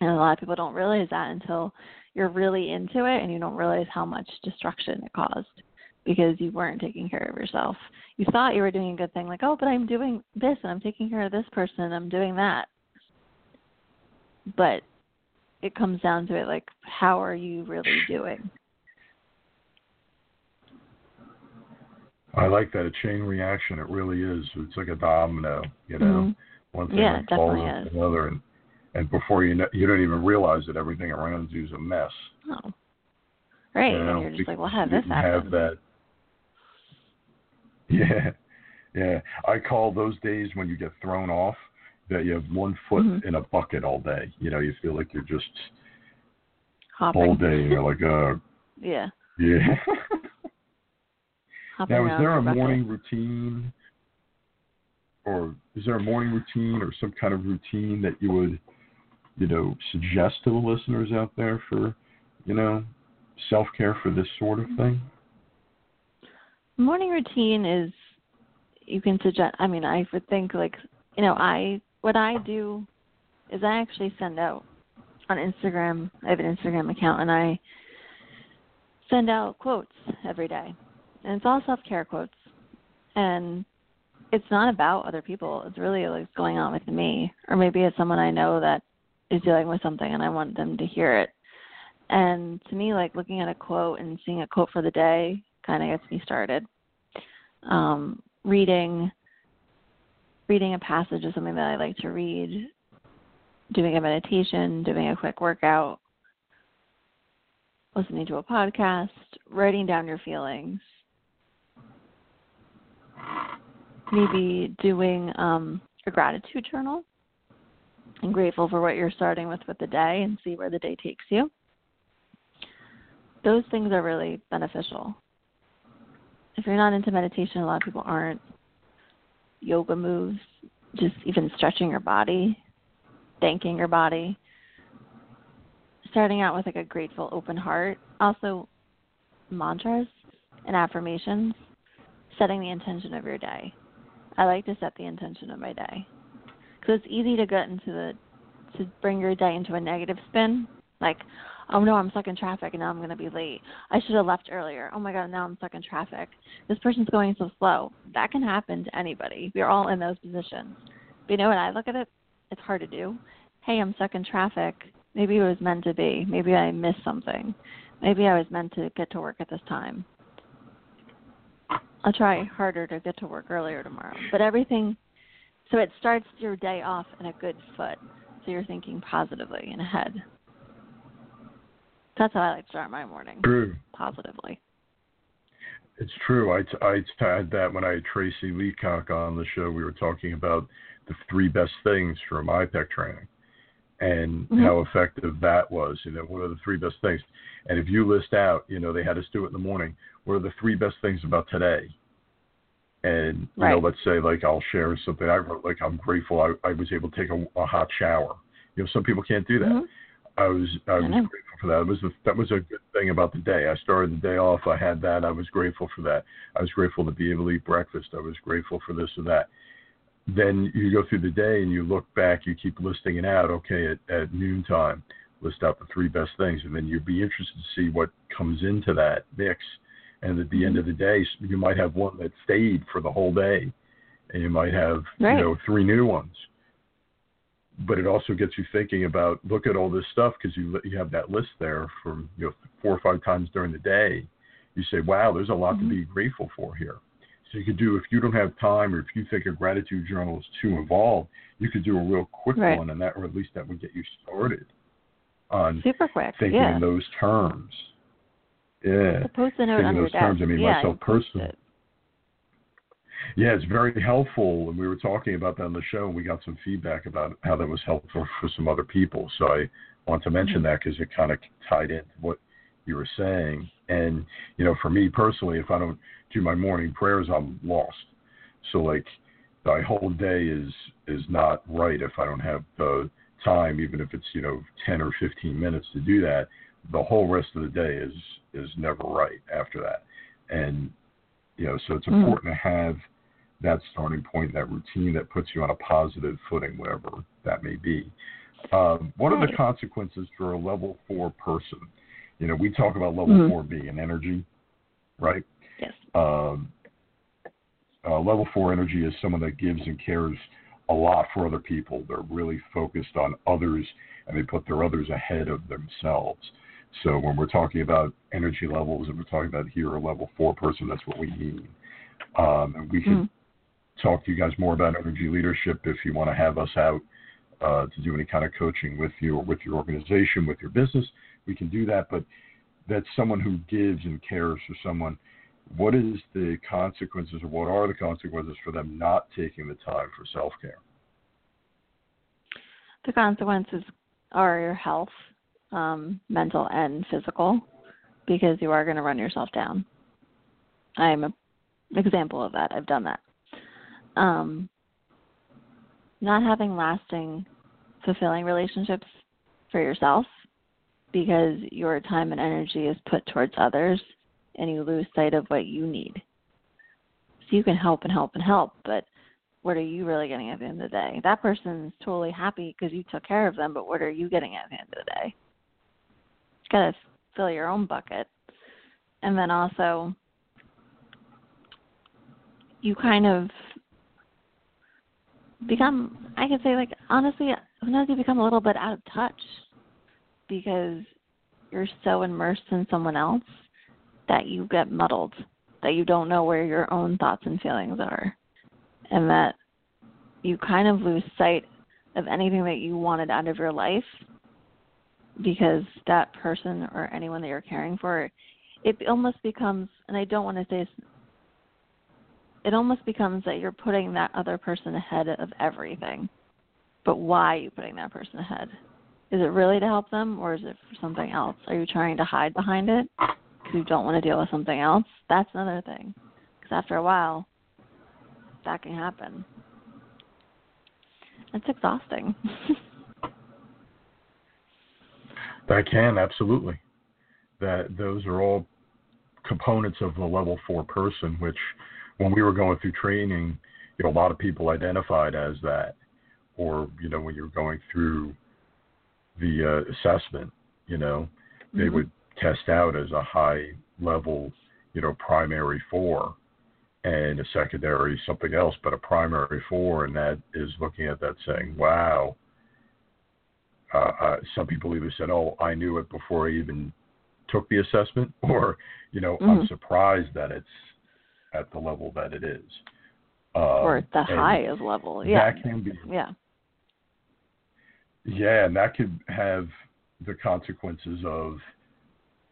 And a lot of people don't realize that until you're really into it and you don't realize how much destruction it caused because you weren't taking care of yourself. You thought you were doing a good thing, like, oh, but I'm doing this and I'm taking care of this person and I'm doing that. But it comes down to it like, how are you really doing? I like that a chain reaction. It really is. It's like a domino. You know, mm-hmm. one thing yeah, falls into another, and and before you know, you don't even realize that everything around you is a mess. Oh, right. You know, and you're just like, well, how did this happen? Have that. Yeah, yeah. I call those days when you get thrown off that you have one foot mm-hmm. in a bucket all day. You know, you feel like you're just Hopping. all day. You're like, uh, yeah. Yeah. Now, is there a bucket. morning routine, or is there a morning routine or some kind of routine that you would, you know, suggest to the listeners out there for, you know, self care for this sort of thing? Morning routine is you can suggest. I mean, I would think like you know, I what I do is I actually send out on Instagram. I have an Instagram account, and I send out quotes every day and it's all self care quotes. And it's not about other people. It's really like going on with me, or maybe it's someone I know that is dealing with something, and I want them to hear it. And to me, like looking at a quote and seeing a quote for the day kind of gets me started. Um, reading, reading a passage is something that I like to read. Doing a meditation, doing a quick workout, listening to a podcast, writing down your feelings, maybe doing um, a gratitude journal and grateful for what you're starting with with the day and see where the day takes you. Those things are really beneficial. If you're not into meditation, a lot of people aren't. Yoga moves, just even stretching your body, thanking your body, starting out with like a grateful, open heart. Also, mantras and affirmations, setting the intention of your day. I like to set the intention of my day because it's easy to get into the to bring your day into a negative spin. Like, oh no, I'm stuck in traffic and now I'm going to be late. I should have left earlier. Oh my god, now I'm stuck in traffic. This person's going so slow. That can happen to anybody. We're all in those positions. But you know what? I look at it. It's hard to do. Hey, I'm stuck in traffic. Maybe it was meant to be. Maybe I missed something. Maybe I was meant to get to work at this time. I'll try harder to get to work earlier tomorrow. But everything, so it starts your day off in a good foot. So you're thinking positively and ahead. That's how I like to start my morning. True. Positively. It's true. I, I had that when I had Tracy Leacock on the show. We were talking about the three best things from IPEC training and Mm-hmm. how effective that was. You know, what are the three best things? And if you list out, you know, they had us do it in the morning. What are the three best things about today? And you know, let's say like I'll share something I wrote. Like I'm grateful I, I was able to take a, a hot shower. You know, some people can't do that. Mhm. I was I I was know. grateful for that. It was a, that was a good thing about the day. I started the day off. I had that. I was grateful for that. I was grateful to be able to eat breakfast. I was grateful for this or that. Then you go through the day and you look back. You keep listing it out. Okay, at, at noontime, list out the three best things, and then you'd be interested to see what comes into that mix. And at the end mm-hmm. of the day, you might have one that stayed for the whole day, and you might have Right. you know three new ones but it also gets you thinking about look at all this stuff because you you have that list there from you know four or five times during the day. You say, wow, there's a lot Mhm. to be grateful for here. So you could do if you don't have time or if you think a gratitude journal is too involved, you could do a real quick Right. one, and that or at least that would get you started on Super quick. thinking yeah. in those terms. Yeah. The post-it note thinking on those desk. terms. I mean, yeah, myself personally-. Yeah, it's very helpful, and we were talking about that on the show, and we got some feedback about how that was helpful for some other people. So I want to mention mm-hmm. that because it kind of tied into what you were saying. And you know, for me personally, if I don't do my morning prayers, I'm lost. So like, my whole day is is not right if I don't have the time, even if it's you know 10 or 15 minutes to do that. The whole rest of the day is is never right after that. And you know, so it's Mm. important to have that starting point, that routine that puts you on a positive footing, whatever that may be. Um, what are the consequences for a level four person? You know, we talk about level Mhm. four being an energy, right? Yes. Um, uh, level four energy is someone that gives and cares a lot for other people. They're really focused on others and they put their others ahead of themselves. So when we're talking about energy levels and we're talking about here a level four person, that's what we mean. Um, and we can Mm. talk to you guys more about energy leadership if you want to have us out uh, to do any kind of coaching with you or with your organization, with your business. We can do that, but that's someone who gives and cares for someone. What is the consequences, or what are the consequences for them not taking the time for self care? The consequences are your health, um, mental and physical, because you are going to run yourself down. I am an example of that. I've done that. Um, not having lasting, fulfilling relationships for yourself because your time and energy is put towards others and you lose sight of what you need. So you can help and help and help, but what are you really getting at the end of the day? That person's totally happy because you took care of them, but what are you getting at the end of the day? You gotta fill your own bucket. And then also you kind of become I could say like honestly sometimes you become a little bit out of touch because you're so immersed in someone else that you get muddled, that you don't know where your own thoughts and feelings are. And that you kind of lose sight of anything that you wanted out of your life because that person or anyone that you're caring for, it almost becomes, and I don't want to say it almost becomes that you're putting that other person ahead of everything. But why are you putting that person ahead? Is it really to help them or is it for something else? Are you trying to hide behind it because you don't want to deal with something else? That's another thing. Because after a while, that can happen. It's exhausting. That can absolutely. That those are all components of a level four person. Which, when we were going through training, you know, a lot of people identified as that, or you know, when you're going through the uh, assessment, you know, they Mhm. would test out as a high level, you know, primary four, and a secondary something else, but a primary four, and that is looking at that saying, wow uh, uh, some people even said, "Oh, I knew it before I even took the assessment," or, you know, I'm Mhm. surprised that it's at the level that it is. Um, or the highest level. Yeah. That can be, Yeah. yeah, and that could have the consequences of,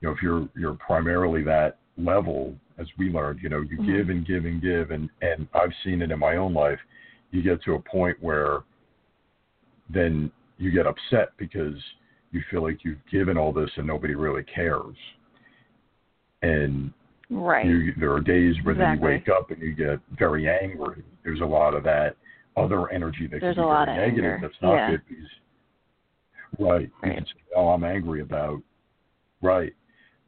you know, if you're you're primarily that level, as we learned, you know, you Mhm. give and give and give, and and I've seen it in my own life. You get to a point where then you get upset because you feel like you've given all this and nobody really cares. And Right. you, there are days where then you wake up and you get very angry. There's a lot of that other energy that There's can a be lot very of negative. anger. That's not Yeah. good. Because, right. Right. say, "Oh, I'm angry about." Right.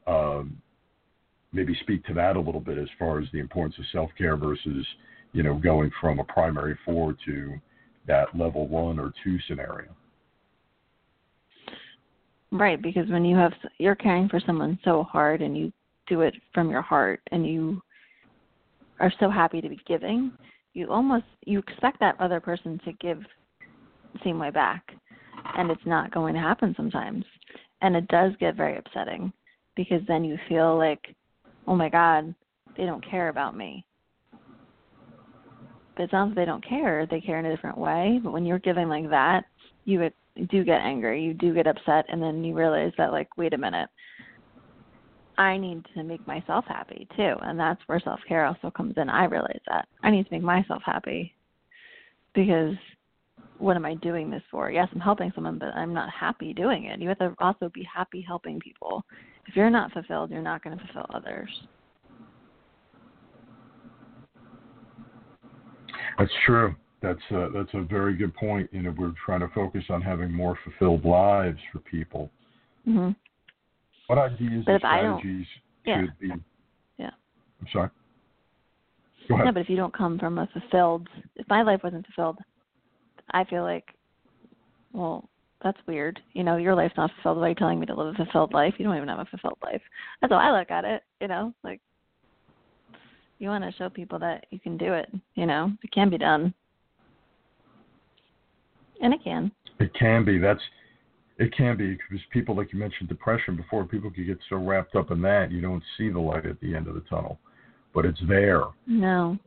Um, maybe speak to that a little bit as far as the importance of self care versus, you know, going from a primary four to that level one or two scenario. Right, because when you have you're caring for someone so hard and you do it from your heart and you are so happy to be giving, you almost you expect that other person to give the same way back. And it's not going to happen sometimes. And it does get very upsetting because then you feel like, oh my God, they don't care about me. But it's not that they don't care, they care in a different way. But when you're giving like that, you do get angry, you do get upset, and then you realize that, like, wait a minute, I need to make myself happy too. And that's where self care also comes in. I realize that. I need to make myself happy because what am I doing this for? Yes, I'm helping someone, but I'm not happy doing it. You have to also be happy helping people. If you're not fulfilled, you're not going to fulfill others. That's true. That's a, that's a very good point. You know, we're trying to focus on having more fulfilled lives for people. hmm What ideas But and strategies yeah. should be? Yeah. I'm sorry. Go ahead. No, but if you don't come from a fulfilled, if my life wasn't fulfilled, I feel like, well, that's weird. You know, your life's not fulfilled. Why are you telling me to live a fulfilled life? You don't even have a fulfilled life. That's how I look at it. You know, like you want to show people that you can do it. You know, it can be done, and it can. It can be. That's it can be because people, like you mentioned, depression before. People can get so wrapped up in that you don't see the light at the end of the tunnel, but it's there, No,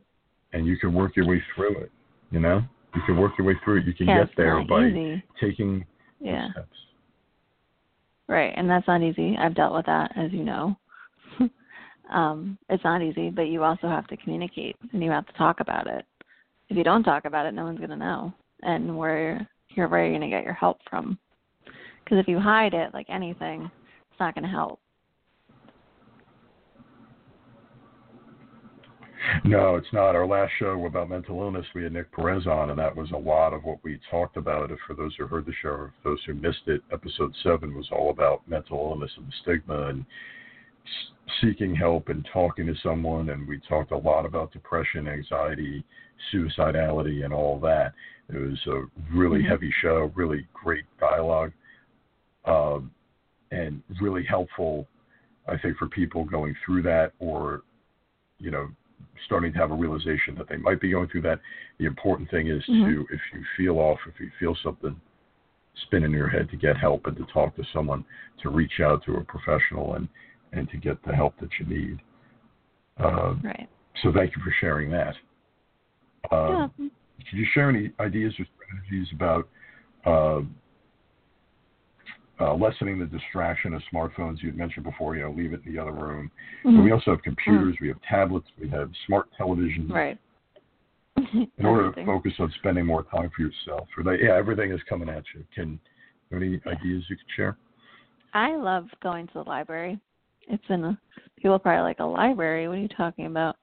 and you can work your way through it. You know, you can work your way through it. You can yeah, get there by easy. taking Yeah, steps. right, and that's not easy. I've dealt with that, as you know. um, it's not easy, but you also have to communicate and you have to talk about it. If you don't talk about it, no one's going to know, and where you're where you're going to get your help from. Because if you hide it, like anything, it's not going to help. No, it's not. Our last show about mental illness, we had Nick Perez on, and that was a lot of what we talked about. If for those who heard the show, those who missed it, episode seven was all about mental illness and the stigma and seeking help and talking to someone. And we talked a lot about depression, anxiety, suicidality, and all that. It was a really Mhm. heavy show, really great dialogue, um, and really helpful, I think, for people going through that or, you know, starting to have a realization that they might be going through that. The important thing is to, Mhm. if you feel off, if you feel something spin in your head, to get help and to talk to someone, to reach out to a professional and and to get the help that you need. Uh, Right. so thank you for sharing that. Uh, yeah. Could you share any ideas or strategies about uh, uh, lessening the distraction of smartphones? You had mentioned before, you know, leave it in the other room. Mhm. we also have computers, we have tablets, we have smart televisions. Right. In order to focus on spending more time for yourself, or they, yeah, everything is coming at you. Can any ideas you could share? I love going to the library. It's in a people are probably like a library. What are you talking about?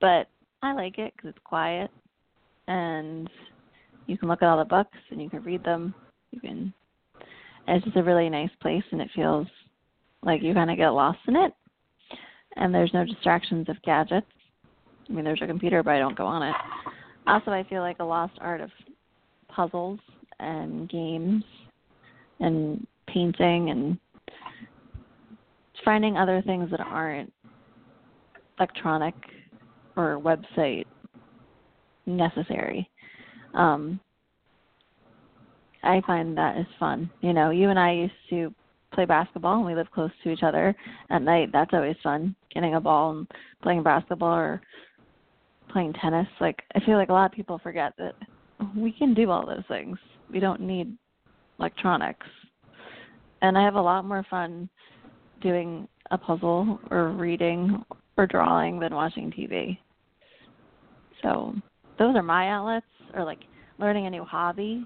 But I like it because it's quiet, and you can look at all the books and you can read them. You can. It's just a really nice place, and it feels like you kind of get lost in it. And there's no distractions of gadgets. I mean, there's a computer, but I don't go on it. Also, I feel like a lost art of puzzles and games and painting and finding other things that aren't electronic or website necessary. Um, I find that is fun. You know, you and I used to play basketball and we live close to each other at night. That's always fun. Getting a ball and playing basketball or playing tennis. Like I feel like a lot of people forget that we can do all those things. We don't need electronics. And I have a lot more fun doing a puzzle or reading or drawing than watching TV. So those are my outlets, or like learning a new hobby,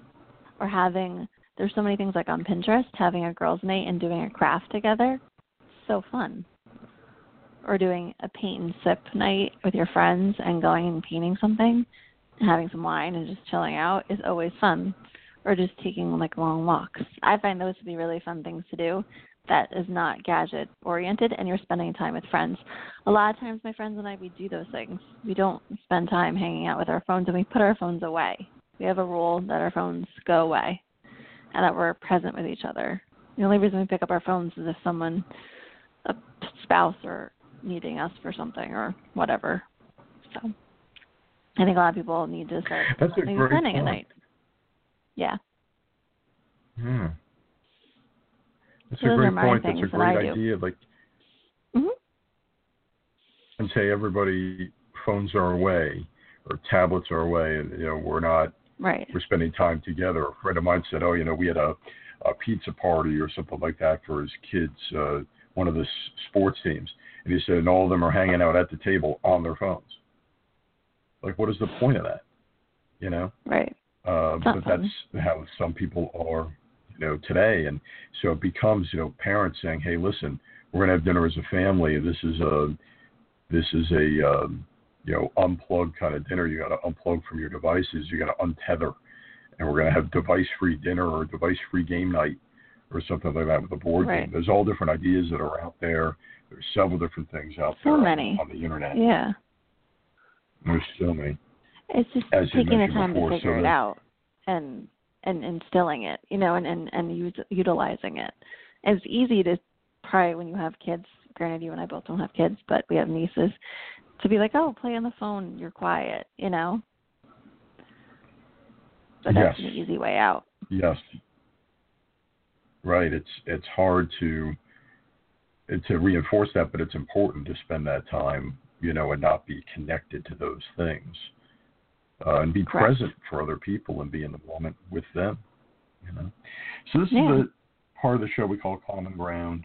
or having. There's so many things like on Pinterest, having a girls' night and doing a craft together. So fun. Or doing a paint and sip night with your friends and going and painting something and having some wine and just chilling out is always fun. Or just taking like long walks. I find those to be really fun things to do that is not gadget oriented and you're spending time with friends. A lot of times my friends and I we do those things. We don't spend time hanging out with our phones and we put our phones away. We have a rule that our phones go away and that we're present with each other. The only reason we pick up our phones is if someone a spouse or needing us for something or whatever. So I think a lot of people need to start That's a maybe spending point. a night. Yeah. Hmm. That's Those a great point. That's a things that great idea. Like, Mhm. and say everybody phones are away or tablets are away, and you know we're not Right. we're spending time together. A friend of mine said, "Oh, you know, we had a, a pizza party or something like that for his kids, uh, one of the s- sports teams," and he said, and all of them are hanging out at the table on their phones. Like, what is the point of that? You know. Right. Uh, but that's how some people are, you know, today. And so it becomes, you know, parents saying, "Hey, listen, we're going to have dinner as a family. This is a, this is a, um, you know, unplugged kind of dinner. You got to unplug from your devices. You got to untether, and we're going to have device-free dinner or device-free game night, or something like that with a board Right. game. There's all different ideas that are out there. There's several different things out So there on- many. on the internet. Yeah. There's so many. It's just As taking the time before, to figure so it out and and instilling it, you know, and and and use, utilizing it. It's easy to probably when you have kids. Granted, you and I both don't have kids, but we have nieces. To be like, oh, play on the phone. You're quiet, you know. But that's Yes. an easy way out. Yes. Right. It's it's hard to to reinforce that, but it's important to spend that time, you know, and not be connected to those things, uh, and be Correct. present for other people and be in the moment with them. You know. So this Yeah. is the part of the show we call Common Ground,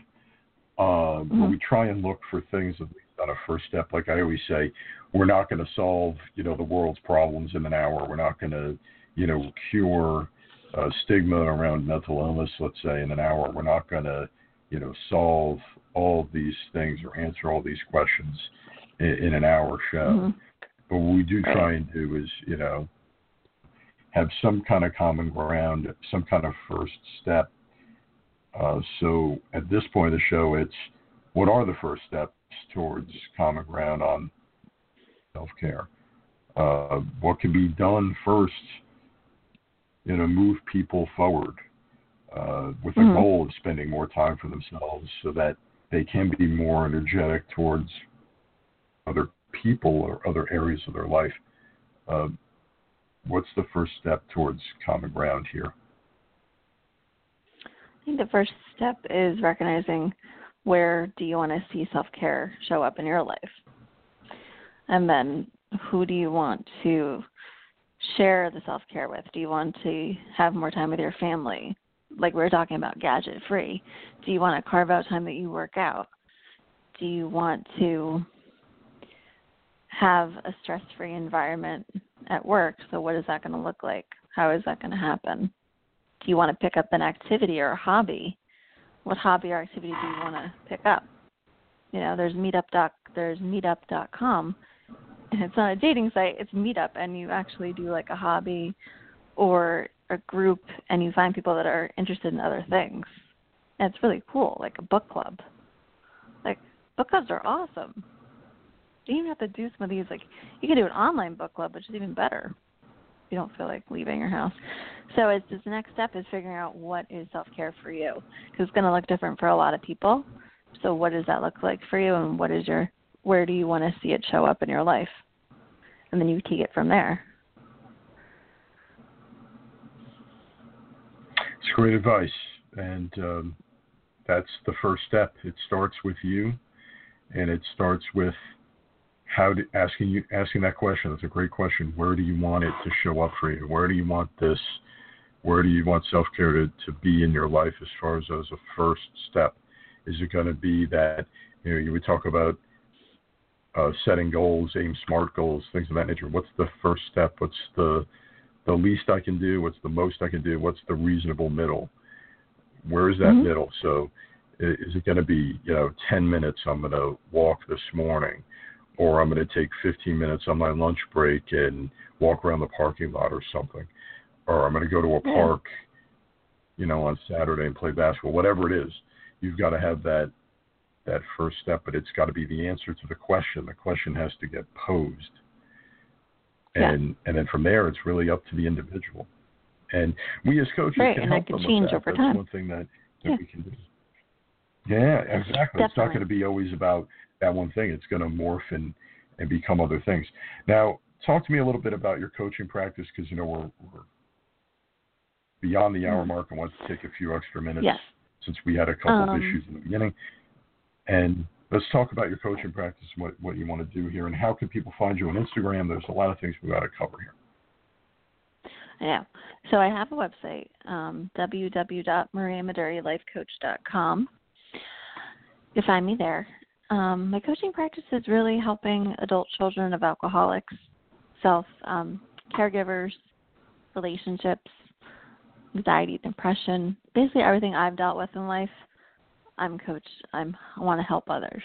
uh, where Mhm. we try and look for things at least on a first step. Like I always say, we're not going to solve, you know, the world's problems in an hour. We're not going to, you know, cure uh, stigma around mental illness, let's say, in an hour. We're not going to, you know, solve all these things or answer all these questions in, in an hour show. Mhm. But what we do try and do is, you know, have some kind of common ground, some kind of first step. Uh, so at this point of the show, it's what are the first steps towards common ground on self care? Uh, what can be done first, you know, move people forward uh, with the Mhm. goal of spending more time for themselves so that they can be more energetic towards other people or other areas of their life. Uh, what's the first step towards common ground here? I think the first step is recognizing where do you want to see self care show up in your life? And then who do you want to share the self care with? Do you want to have more time with your family? Like we were talking about gadget free. Do you want to carve out time that you work out? Do you want to have a stress free environment at work? So what is that going to look like? How is that going to happen? do you want to pick up an activity or a hobby? What hobby or activity do you want to pick up? You know, there's meetup doc there's meetup.com and it's not a dating site, it's meetup and you actually do like a hobby or a group and you find people that are interested in other things. And it's really cool, like a book club. Like book clubs are awesome. You even have to do some of these like you can do an online book club, which is even better you don't feel like leaving your house. So it's just the next step is figuring out what is self care for you because it's going to look different for a lot of people. So what does that look like for you, and what is your where do you want to see it show up in your life, and then you take it from there. It's great advice, and um, that's the first step. It starts with you, and it starts with how to, asking you asking that question. That's a great question. Where do you want it to show up for you? Where do you want this? Where do you want self care to, to be in your life as far as as a first step? Is it going to be that you know you would talk about uh, setting goals, aim smart goals, things of that nature? What's the first step? What's the the least I can do? What's the most I can do? What's the reasonable middle? Where is that Mhm. middle? So is it going to be you know 10 minutes i'm going to walk this morning or i'm going to take 15 minutes on my lunch break and walk around the parking lot or something or i'm going to go to a park you know on saturday and play basketball whatever it is you've got to have that that first step but it's got to be the answer to the question the question has to get posed Yeah. and and then from there it's really up to the individual and we as coaches Right, can and that help can them change with that. over That's time. one thing that, that Yeah. we can do. Yeah, exactly. It's not going to be always about that one thing. It's going to morph and, and become other things. Now, talk to me a little bit about your coaching practice because, you know, we're, we're beyond the hour Mhm. mark. I want to take a few extra minutes Yes. since we had a couple of Um, issues in the beginning. And let's talk about your coaching practice, what, what you want to do here, and how can people find you on Instagram. There's a lot of things we've got to cover here. Yeah. So I have a website, um, www.mariamadurilifecoach.com. You can find me there. Um, my coaching practice is really helping adult children of alcoholics, self um, caregivers, relationships, anxiety, depression, basically everything I've dealt with in life. I'm coach. I'm I want to help others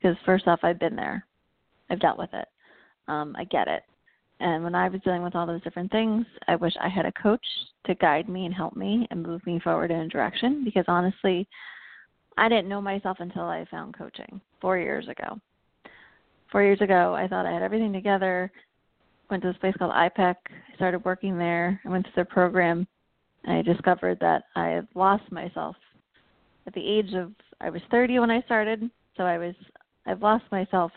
because first off, I've been there. I've dealt with it. Um, I get it. And when I was dealing with all those different things, I wish I had a coach to guide me and help me and move me forward in a direction because honestly, I didn't know myself until I found coaching four years ago. Four years ago, I thought I had everything together. Went to this place called IPEC. I started working there. I went to their program. And I discovered that I had lost myself at the age of I was 30 when I started, so I was I've lost myself.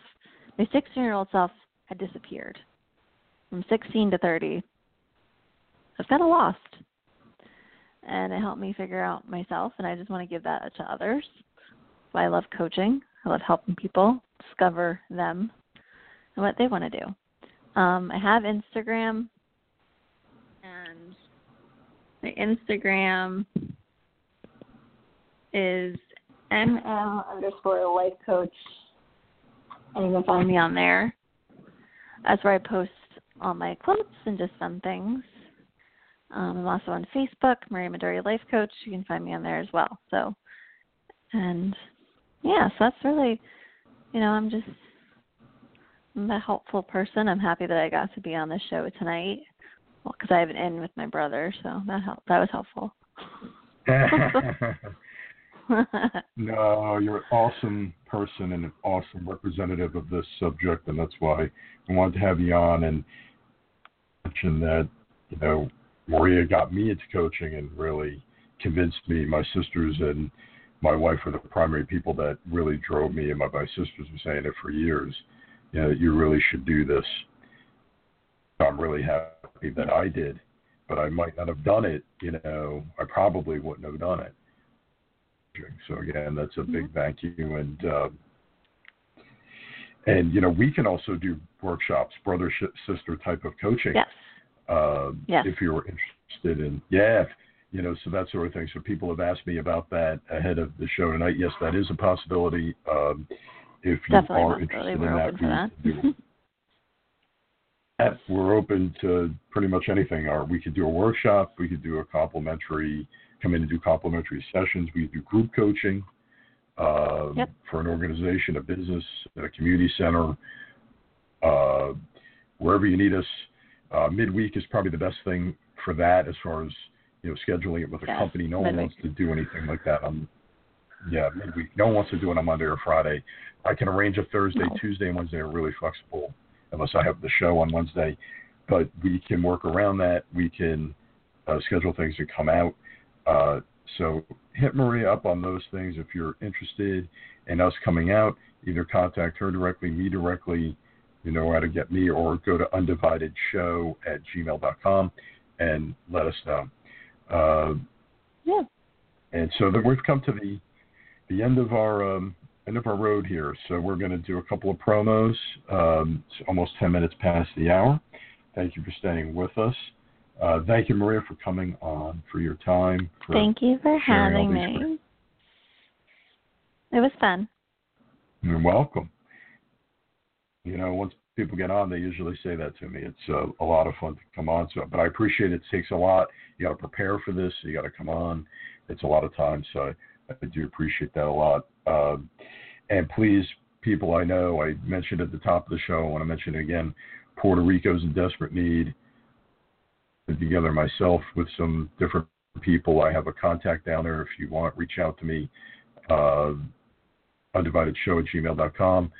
My 16-year-old self had disappeared from 16 to 30. I've kind of lost. And it helped me figure out myself, and I just want to give that to others. I love coaching. I love helping people discover them and what they want to do. Um, I have Instagram, and my Instagram is mm underscore life coach, and you can find me on there. That's where I post all my quotes and just some things. Um, I'm also on Facebook, Maria Maduri Life Coach. You can find me on there as well. So, and yeah, so that's really, you know, I'm just I'm a helpful person. I'm happy that I got to be on the show tonight. Well, because I have an in with my brother, so that helped. That was helpful. No, you're an awesome person and an awesome representative of this subject, and that's why I wanted to have you on and mention that, you know, Maria got me into coaching and really convinced me. My sisters and my wife were the primary people that really drove me, and my, my sisters were saying it for years. You know, you really should do this. I'm really happy that I did, but I might not have done it. You know, I probably wouldn't have done it. So again, that's a big thank you, and uh, and you know we can also do workshops, brother sister type of coaching. yes. Uh, Yes. If you're interested in, yeah, you know, so that sort of thing. So people have asked me about that ahead of the show tonight. Yes, that is a possibility. Um, if you Definitely are interested We're in that, open for that. that we're open to pretty much anything. Or we could do a workshop. We could do a complimentary, come in and do complimentary sessions. We could do group coaching uh, Yep. for an organization, a business, a community center, uh, wherever you need us. Uh, midweek is probably the best thing for that as far as you know scheduling it with a Yes, company. No one wants to do anything like that on yeah midweek. No one wants to do it on Monday or Friday. I can arrange a Thursday, No. Tuesday, and Wednesday are really flexible unless I have the show on Wednesday. But we can work around that. We can uh, schedule things to come out. Uh, so hit Maria up on those things if you're interested in us coming out. Either contact her directly, me directly. You know how to get me, or go to undividedshow at gmail.com and let us know. Uh, Yeah. and so then we've come to the the end of our um, end of our road here. So we're going to do a couple of promos. Um, it's almost ten minutes past the hour. Thank you for staying with us. Uh, thank you, Maria, for coming on, for your time. For Thank you for having me. It was fun. You're welcome. You know, once people get on, they usually say that to me. It's uh, a lot of fun to come on. So, but I appreciate it. It takes a lot. You got to prepare for this. You got to come on. It's a lot of time. So I, I do appreciate that a lot. Uh, and please, people I know, I mentioned at the top of the show. I want to mention it again. Puerto Rico's in desperate need. Together myself with some different people. I have a contact down there. If you want, reach out to me. Uh, undividedshow at gmail.com.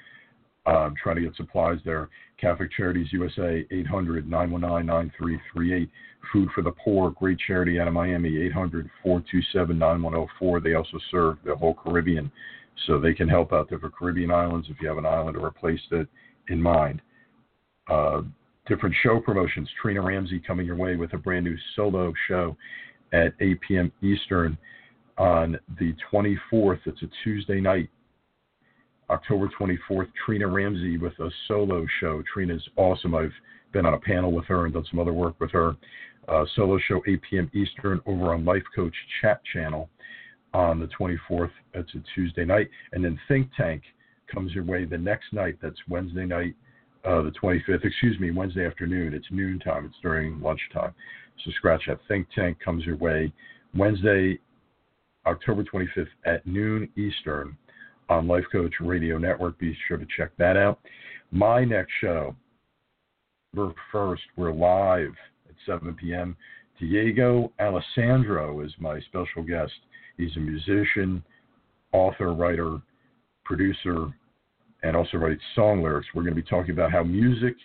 I'm trying to get supplies there. Catholic Charities USA, 800 919 9338. Food for the Poor, great charity out of Miami, 800 427 9104. They also serve the whole Caribbean, so they can help out different Caribbean islands if you have an island or a place that in mind. Uh, different show promotions. Trina Ramsey coming your way with a brand new solo show at 8 p.m. Eastern on the 24th. It's a Tuesday night October 24th, Trina Ramsey with a solo show. Trina's awesome. I've been on a panel with her and done some other work with her. Uh, solo show 8 p.m. Eastern over on Life Coach Chat Channel on the 24th. It's a Tuesday night. And then Think Tank comes your way the next night. That's Wednesday night, uh, the 25th. Excuse me, Wednesday afternoon. It's noontime. It's during lunchtime. So scratch that. Think Tank comes your way Wednesday, October 25th at noon Eastern on Life Coach Radio Network. Be sure to check that out. My next show, November 1st, we're live at 7 p.m. Diego Alessandro is my special guest. He's a musician, author, writer, producer, and also writes song lyrics. We're going to be talking about how music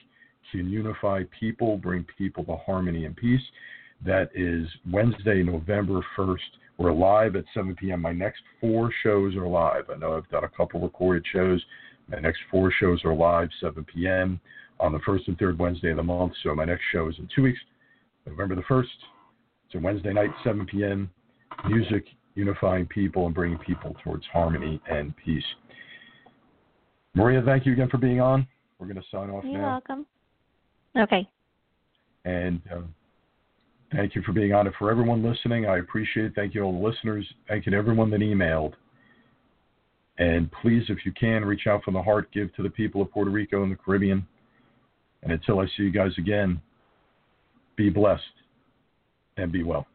can unify people, bring people to harmony and peace. That is Wednesday, November 1st. We're live at 7 p.m. My next four shows are live. I know I've done a couple recorded shows. My next four shows are live, 7 p.m. on the first and third Wednesday of the month. So my next show is in two weeks, November the 1st. It's a Wednesday night, 7 p.m. Music unifying people and bringing people towards harmony and peace. Maria, thank you again for being on. We're going to sign off You're now. welcome. Okay. And um, thank you for being on it. For everyone listening, I appreciate it. Thank you all the listeners. Thank you to everyone that emailed. And please, if you can, reach out from the heart, give to the people of Puerto Rico and the Caribbean. And until I see you guys again, be blessed and be well.